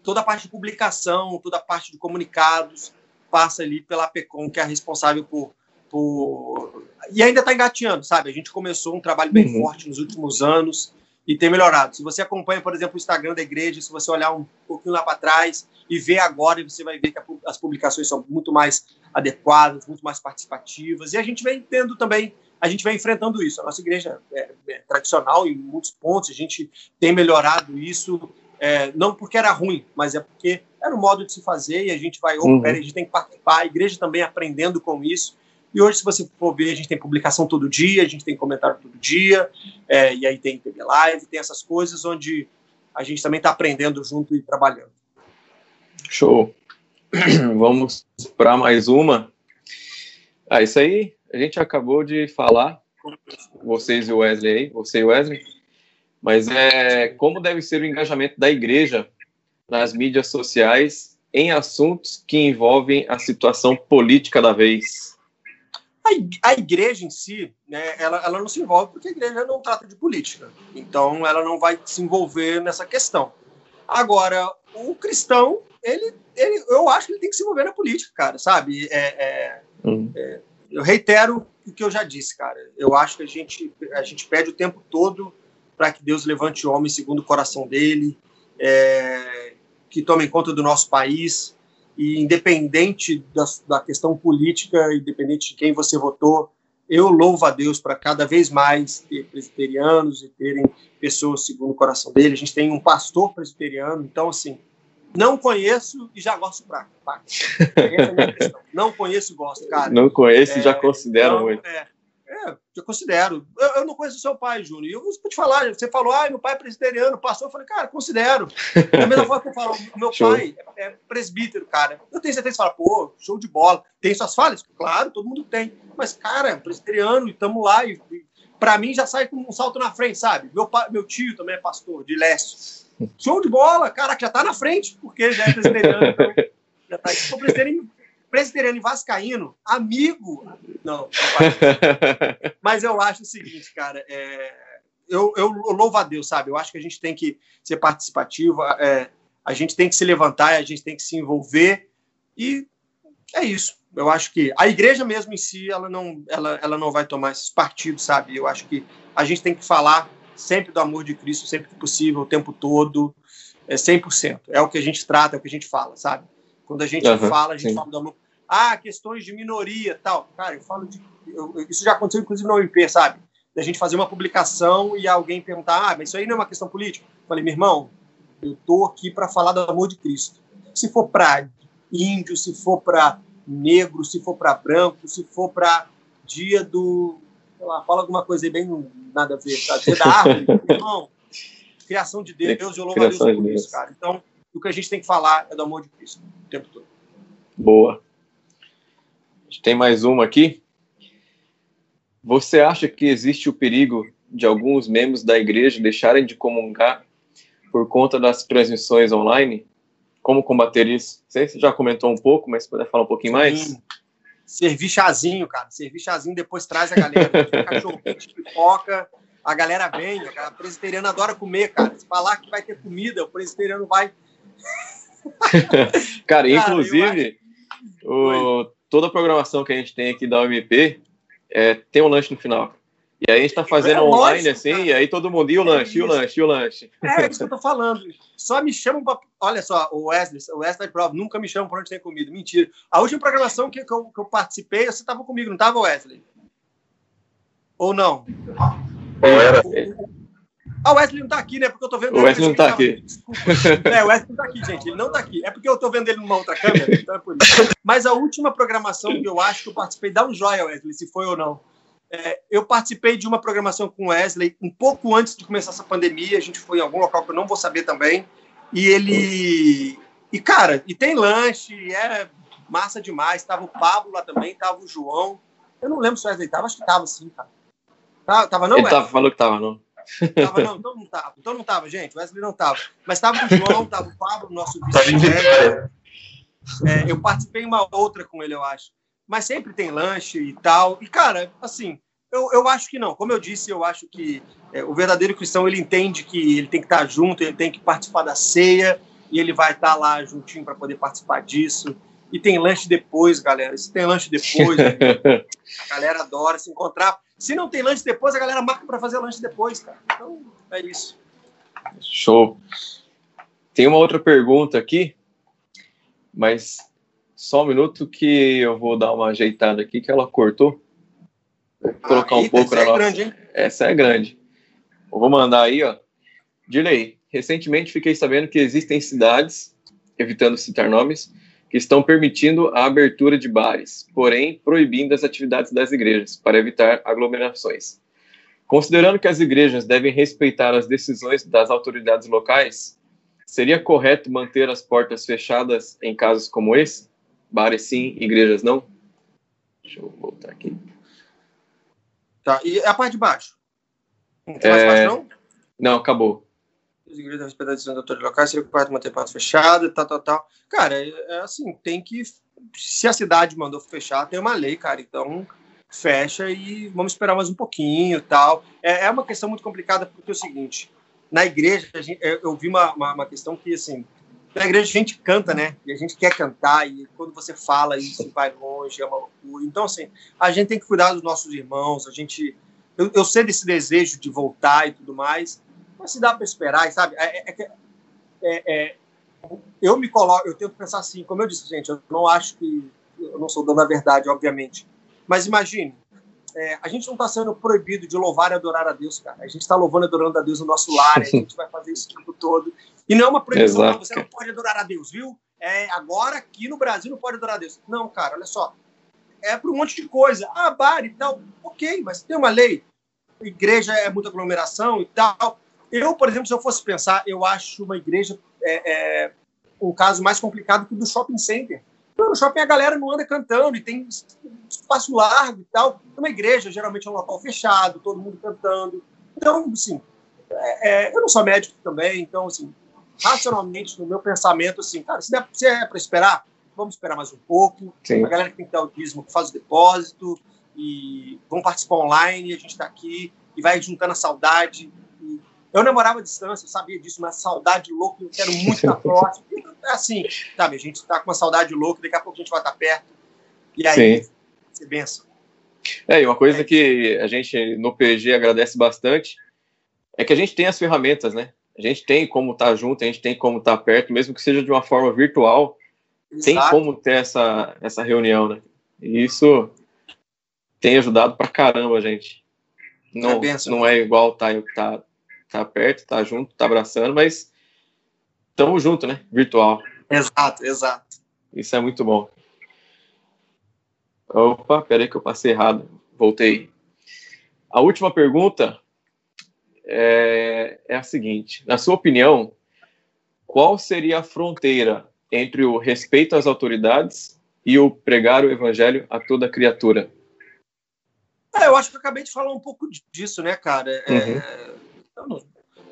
toda a parte de publicação, toda a parte de comunicados passa ali pela PECOM, que é responsável por. por... E ainda está engateando, sabe? A gente começou um trabalho bem uhum. forte nos últimos anos e tem melhorado. Se você acompanha, por exemplo, o Instagram da igreja, se você olhar um pouquinho lá para trás e ver agora, você vai ver que as publicações são muito mais adequadas, muito mais participativas. E a gente vem tendo também, a gente vem enfrentando isso. A nossa igreja é, é tradicional em muitos pontos, a gente tem melhorado isso, é, não porque era ruim, mas é porque era o modo de se fazer e a gente vai, uhum. a gente tem que participar, a igreja também aprendendo com isso. E hoje, se você for ver, a gente tem publicação todo dia, a gente tem comentário todo dia, é, e aí tem TV Live, tem essas coisas onde a gente também está aprendendo junto e trabalhando. Show. Vamos para mais uma. Ah, isso aí a gente acabou de falar, vocês e o Wesley aí, você e o Wesley, mas é como deve ser o engajamento da igreja nas mídias sociais em assuntos que envolvem a situação política da vez. A igreja em si, né, ela, ela não se envolve porque a igreja não trata de política. Então, ela não vai se envolver nessa questão. Agora, o cristão, ele, ele, eu acho que ele tem que se envolver na política, cara, sabe? É, é, hum. é, eu reitero o que eu já disse, cara. Eu acho que a gente, a gente pede o tempo todo para que Deus levante o homem segundo o coração dele, é, que tome conta do nosso país, e independente da, da questão política, independente de quem você votou, eu louvo a Deus para cada vez mais ter presbiterianos e terem pessoas segundo o coração dele. A gente tem um pastor presbiteriano, então, assim, não conheço e já gosto pra Essa é a minha questão. Não conheço e gosto, cara. Não conheço e é, já considero então, muito. É, é, eu considero. Eu, eu, não conheço seu pai, Júnior. E eu vou te falar, você falou, ah, meu pai é presbiteriano, passou. Eu falei, cara, considero. Da mesma forma que eu falo, meu show. pai é, é presbítero, cara. Eu tenho certeza que você fala, pô, show de bola. Tem suas falhas? Claro, todo mundo tem. Mas, cara, é presbiteriano, e estamos lá. E, e para mim já sai com um salto na frente, sabe? Meu, meu tio também é pastor, de leste. Show de bola, cara, que já tá na frente, porque já é presbiteriano. Então, já tá aí. Presbiteriano, presbiteriano e vascaíno, amigo. Não, mas eu acho o seguinte, cara, é, eu, eu, louvo a Deus, sabe? Eu acho que a gente tem que ser participativo, é, a gente tem que se levantar, a gente tem que se envolver e é isso. Eu acho que a igreja mesmo em si, ela não, ela, ela não vai tomar esses partidos, sabe? Eu acho que a gente tem que falar sempre do amor de Cristo, sempre que possível, o tempo todo, é 100%. É o que a gente trata, é o que a gente fala, sabe? Quando a gente uhum, fala, a gente sim. fala do amor ah, questões de minoria tal. Cara, eu falo de. Eu, isso já aconteceu, inclusive, na OMP, sabe? Da gente fazer uma publicação e alguém perguntar, ah, mas isso aí não é uma questão política? Eu falei, meu irmão, eu tô aqui para falar do amor de Cristo. Se for para índio, se for para negro, se for para branco, se for para dia do. Sei lá, fala alguma coisa aí bem nada a ver, tá? Dia da árvore, irmão. Criação de Deus, eu louvo a Deus por isso, cara. Então, o que a gente tem que falar é do amor de Cristo o tempo todo. Boa tem mais uma aqui. Você acha que existe o perigo de alguns membros da igreja deixarem de comungar por conta das transmissões online? Como combater isso? Você já comentou um pouco, mas se puder falar um pouquinho mais. Servir chazinho, cara. Servir chazinho, depois traz a galera. Cachorro quente, pipoca, a galera vem. A presbiteriana adora comer, cara. Se falar que vai ter comida, o presbiteriano vai. cara, cara inclusive, o toda a programação que a gente tem aqui da OMP é, tem um lanche no final. E aí a gente tá fazendo é online, lógico, assim, cara. e aí todo mundo, e o lanche, é e o lanche, e o lanche. É isso que eu tô falando. Só me chamam pra... Olha só, o Wesley, o Wesley prova, nunca me chamam pra onde tem comida. Mentira. A última programação que, que, eu, que eu participei, você tava comigo, não tava, Wesley? Ou não? Era. Ah, o Wesley não tá aqui, né? Porque eu tô vendo. O Wesley não tá aqui. Desculpa. É, o Wesley não tá aqui, gente. Ele não tá aqui. É porque eu tô vendo ele numa outra câmera, então é por isso. Mas a última programação que eu acho que eu participei, dá um joia, Wesley, se foi ou não. É, eu participei de uma programação com o Wesley um pouco antes de começar essa pandemia. A gente foi em algum local que eu não vou saber também. E ele. E, cara, e tem lanche, é massa demais. Tava o Pablo lá também, tava o João. Eu não lembro se o Wesley tava, acho que tava sim, cara. Tava, não, Ele tava, falou que tava, não. Tava, não, então não tava. Então não tava, gente. O Wesley não tava. Mas tava o João, tava o Pablo, nosso vice é, Eu participei uma outra com ele, eu acho. Mas sempre tem lanche e tal. E, cara, assim, eu, eu acho que não. Como eu disse, eu acho que é, o verdadeiro cristão, ele entende que ele tem que estar junto, ele tem que participar da ceia, e ele vai estar lá juntinho para poder participar disso. E tem lanche depois, galera. Se tem lanche depois, a galera adora se encontrar. Se não tem lanche depois, a galera marca para fazer lanche depois, cara. Então, é isso. Show. Tem uma outra pergunta aqui, mas só um minuto que eu vou dar uma ajeitada aqui que ela cortou. Vou colocar ah, um pouco essa é nossa... grande, hein? Essa é grande. Eu vou mandar aí, ó. Dilei, recentemente fiquei sabendo que existem cidades, evitando citar nomes, que estão permitindo a abertura de bares, porém proibindo as atividades das igrejas para evitar aglomerações. Considerando que as igrejas devem respeitar as decisões das autoridades locais, seria correto manter as portas fechadas em casos como esse? Bares sim, igrejas não? Deixa eu voltar aqui. Tá, e a parte de baixo? Não tem mais é... baixo, não? Não, acabou as igrejas decisão de autores locais, seria correto manter portas fechadas, tal, tal, tal. Cara, é, é, assim, tem que. Se a cidade mandou fechar, tem uma lei, cara, então fecha e vamos esperar mais um pouquinho tal. É, é uma questão muito complicada porque é o seguinte: na igreja, gente, eu vi uma, uma, uma, questão que, assim, na igreja a gente canta, né? E a gente quer cantar, e quando você fala isso, vai longe, é uma loucura. Então, assim, a gente tem que cuidar dos nossos irmãos, a gente. Eu, eu sei desse desejo de voltar e tudo mais, mas se dá para esperar, sabe? É, é, é, é, eu me coloco, eu tento pensar assim, como eu disse, gente, eu não acho que eu não sou dono da verdade, obviamente. Mas imagine, é, a gente não está sendo proibido de louvar e adorar a Deus, cara. A gente está louvando e adorando a Deus no nosso lar, a gente vai fazer isso o tempo todo. E não é uma proibição, você não pode adorar a Deus, viu? É, agora aqui no Brasil não pode adorar a Deus. Não, cara, olha só. É para um monte de coisa. Ah, bar e tal. Ok, mas tem uma lei. Igreja é muita aglomeração e tal. Eu, por exemplo, se eu fosse pensar, eu acho uma igreja é, é, um caso mais complicado que o do shopping center. No shopping a galera não anda cantando e tem espaço largo e tal. Uma igreja geralmente é um local fechado, todo mundo cantando. Então, assim, é, é eu não sou médico também, então, assim, racionalmente, no meu pensamento, assim, cara, se, der, se é para esperar, vamos esperar mais um pouco. Sim. A galera que tem que ter o dízimo faz o depósito e vão participar online, a gente está aqui e vai juntando a saudade eu namorava à distância, eu sabia disso, mas saudade louca, eu quero muito estar próximo. É assim, sabe? A gente está com uma saudade louca, daqui a pouco a gente vai estar perto. E aí, Sim. você benção. É, e uma coisa é. que a gente no PG agradece bastante é que a gente tem as ferramentas, né? A gente tem como estar tá junto, a gente tem como estar tá perto, mesmo que seja de uma forma virtual, Exato. tem como ter essa, essa reunião, né? E isso tem ajudado pra caramba, gente. Não é, não é igual tá, tá tá perto, tá junto, tá abraçando, mas estamos junto, né? Virtual. Exato, exato. Isso é muito bom. Opa, peraí que eu passei errado. Voltei. A última pergunta é, é a seguinte: na sua opinião, qual seria a fronteira entre o respeito às autoridades e o pregar o evangelho a toda criatura? É, eu acho que eu acabei de falar um pouco disso, né, cara? É, uhum eu não,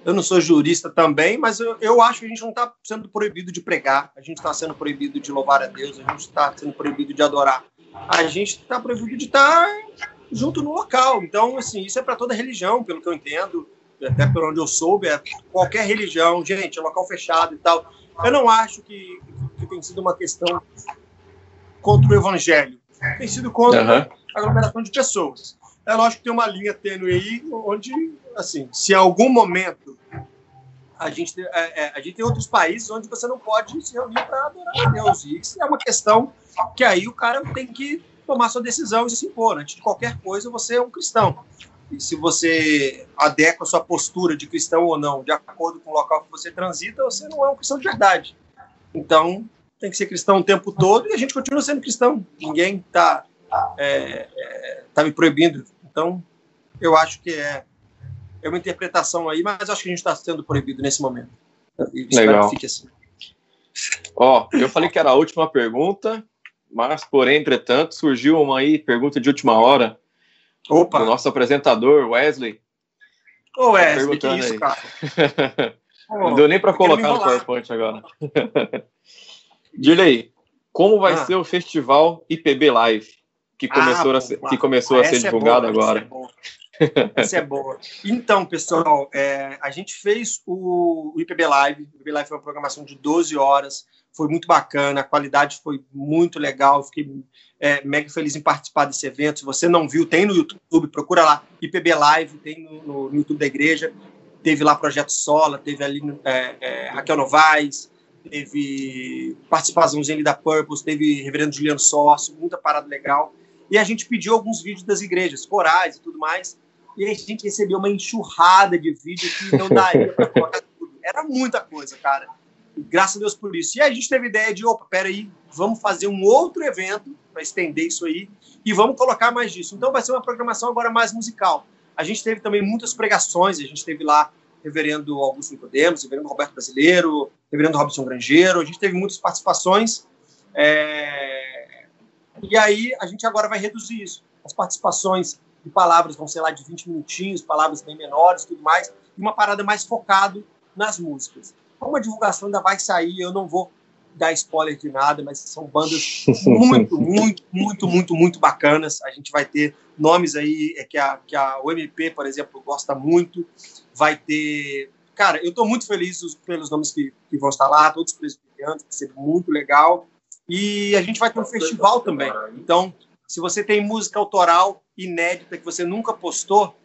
eu não sou jurista também, mas eu, eu acho que a gente não está sendo proibido de pregar, a gente está sendo proibido de louvar a Deus, a gente está sendo proibido de adorar. A gente está proibido de estar tá junto no local. Então, assim, isso é para toda religião, pelo que eu entendo, até por onde eu soube, é qualquer religião, gente, é local fechado e tal. Eu não acho que, que tem sido uma questão contra o evangelho. Tem sido contra uhum. aglomeração de pessoas. É lógico que tem uma linha tênue aí, onde, assim, se em algum momento a gente, é, é, a gente tem outros países onde você não pode se reunir para adorar a Deus. E isso é uma questão que aí o cara tem que tomar sua decisão e se impor. Antes de qualquer coisa, você é um cristão. E se você adequa a sua postura de cristão ou não, de acordo com o local que você transita, você não é um cristão de verdade. Então, tem que ser cristão o tempo todo e a gente continua sendo cristão. Ninguém está é, é, tá me proibindo. Então, eu acho que é, é uma interpretação aí, mas acho que a gente está sendo proibido nesse momento. E Legal. que fique assim. Ó, eu falei que era a última pergunta, mas, porém, entretanto, surgiu uma aí, pergunta de última hora Opa. do nosso apresentador, Wesley. Ô, Wesley, que isso, aí. cara? Não deu nem para colocar no PowerPoint agora. Dirley, como vai ah. ser o festival IPB Live, que ah, começou, ah, a, ser, que começou a ser é divulgado é boa, agora? Essa é boa. Então, pessoal, é, a gente fez o, o, IPB Live. O IPB Live foi uma programação de 12 horas, foi muito bacana, a qualidade foi muito legal, fiquei é, mega feliz em participar desse evento. Se você não viu, tem no YouTube, procura lá, IPB Live, tem no, no, YouTube da igreja. Teve lá Projeto Sola, teve ali é, é Raquel Novaes, teve participaçãozinha ali da Purpose, teve Reverendo Juliano Sócio, muita parada legal. E a gente pediu alguns vídeos das igrejas, corais e tudo mais. E a gente recebeu uma enxurrada de vídeos que não daria para colocar tudo. Era muita coisa, cara. Graças a Deus por isso. E a gente teve ideia de, opa, peraí, vamos fazer um outro evento para estender isso aí e vamos colocar mais disso. Então vai ser uma programação agora mais musical. A gente teve também muitas pregações, a gente teve lá reverendo Augusto Nicodemos, reverendo Roberto Brasileiro, reverendo Robson Grangeiro, a gente teve muitas participações. É... E aí a gente agora vai reduzir isso. As participações de palavras vão ser lá de 20 minutinhos, palavras bem menores, tudo mais, e uma parada mais focado nas músicas. Como a divulgação ainda vai sair, eu não vou dar spoiler de nada, mas são bandas muito, muito, muito, muito, muito bacanas. A gente vai ter nomes aí é, que a, que a OMP, por exemplo, gosta muito. Vai ter. Cara, eu estou muito feliz pelos nomes que, que vão estar lá, todos presbiterianos, vai ser muito legal. E a gente vai ter um festival também. Então, se você tem música autoral inédita que você nunca postou,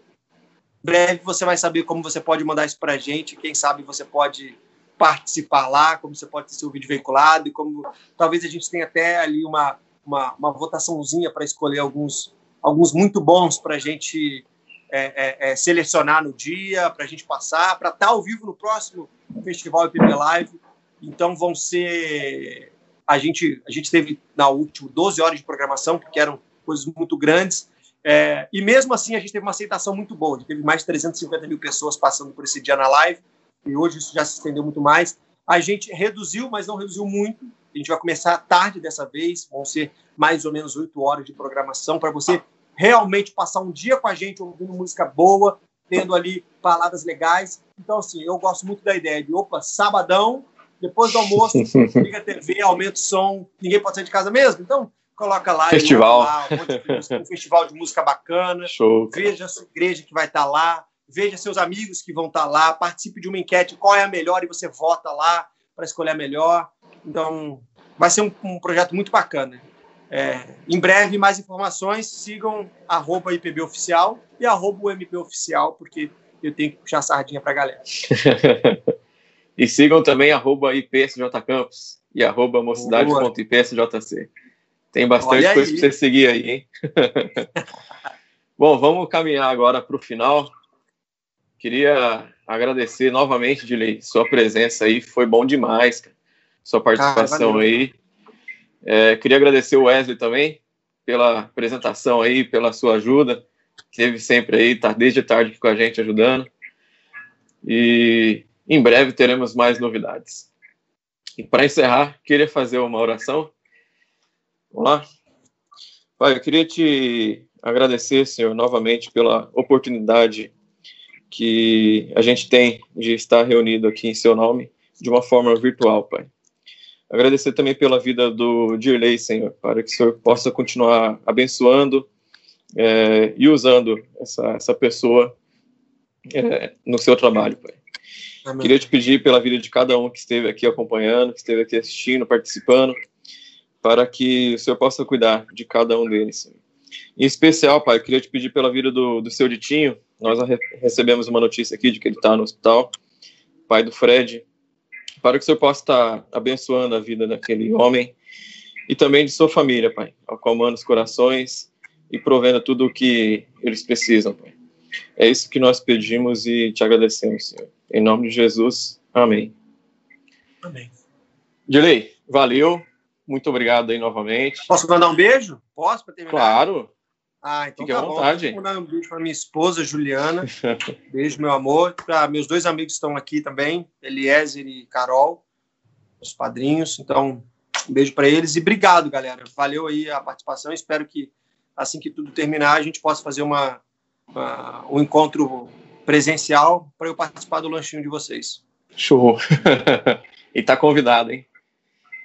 breve você vai saber como você pode mandar isso para a gente. Quem sabe você pode participar lá, como você pode ter seu vídeo veiculado e como talvez a gente tenha até ali uma, uma, uma votaçãozinha para escolher alguns, alguns muito bons para a gente é, é, é, selecionar no dia, para a gente passar, para estar tá ao vivo no próximo Festival IPB Live. Então vão ser. A gente, a gente teve na última 12 horas de programação, porque eram coisas muito grandes. É, e mesmo assim a gente teve uma aceitação muito boa. A gente teve mais de 350 mil pessoas passando por esse dia na live e hoje isso já se estendeu muito mais. A gente reduziu, mas não reduziu muito. A gente vai começar tarde dessa vez, vão ser mais ou menos oito horas de programação para você realmente passar um dia com a gente ouvindo música boa, tendo ali palavras legais. Então, assim, eu gosto muito da ideia de, opa, sabadão, depois do almoço, liga a TV, aumenta o som, ninguém pode sair de casa mesmo, então coloca lá. Festival. Lá, um, um, festival de música bacana. Show. Veja a sua igreja que vai estar lá veja seus amigos que vão estar lá, participe de uma enquete, qual é a melhor, e você vota lá para escolher a melhor. Então, vai ser um, um projeto muito bacana. É, em breve, mais informações, sigam arroba IPB Oficial e arroba porque eu tenho que puxar a sardinha para a galera. e sigam também arroba IPSJ Campus e arroba mocidade.ipsjc. Tem bastante coisa para você seguir aí, hein? Bom, vamos caminhar agora para o final. Queria agradecer novamente, Dilei, sua presença aí, foi bom demais, cara. sua participação ah, aí. É, queria agradecer o Wesley também pela apresentação aí, pela sua ajuda. Teve sempre aí, tá desde tarde com a gente ajudando. E em breve teremos mais novidades. E para encerrar, queria fazer uma oração. Vamos lá? Pai, eu queria te agradecer, Senhor, novamente pela oportunidade que a gente tem de estar reunido aqui em seu nome de uma forma virtual, Pai. Agradecer também pela vida do Dirley, Senhor, para que o Senhor possa continuar abençoando é, e usando essa, essa pessoa é, no seu trabalho, Pai. Amém. Queria te pedir pela vida de cada um que esteve aqui acompanhando, que esteve aqui assistindo, participando, para que o Senhor possa cuidar de cada um deles, Senhor. Em especial, pai, eu queria te pedir pela vida do, do seu Ditinho. Nós re recebemos uma notícia aqui de que ele está no hospital, pai do Fred. Para que o Senhor possa estar abençoando a vida daquele homem e também de sua família, pai, acalmando os corações e provendo tudo o que eles precisam, pai. É isso que nós pedimos e te agradecemos, Senhor. Em nome de Jesus, amém. Amém. Dilei, valeu. Muito obrigado aí novamente. Posso mandar um beijo? Posso para terminar? Claro. Ah, então Fique tá à vontade. Bom. Vou mandar um beijo para minha esposa, Juliana. beijo, meu amor. Para meus dois amigos que estão aqui também, Eliezer e Carol, os padrinhos. Então, um beijo para eles e obrigado, galera. Valeu aí a participação. Espero que assim que tudo terminar a gente possa fazer uma, uma um encontro presencial para eu participar do lanchinho de vocês. Show. e tá convidado, hein?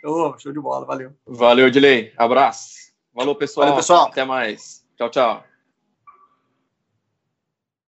Oh, show de bola, valeu. Valeu, Dilei. Abraço. Valeu, pessoal. Valeu, pessoal. Até mais. Tchau, tchau.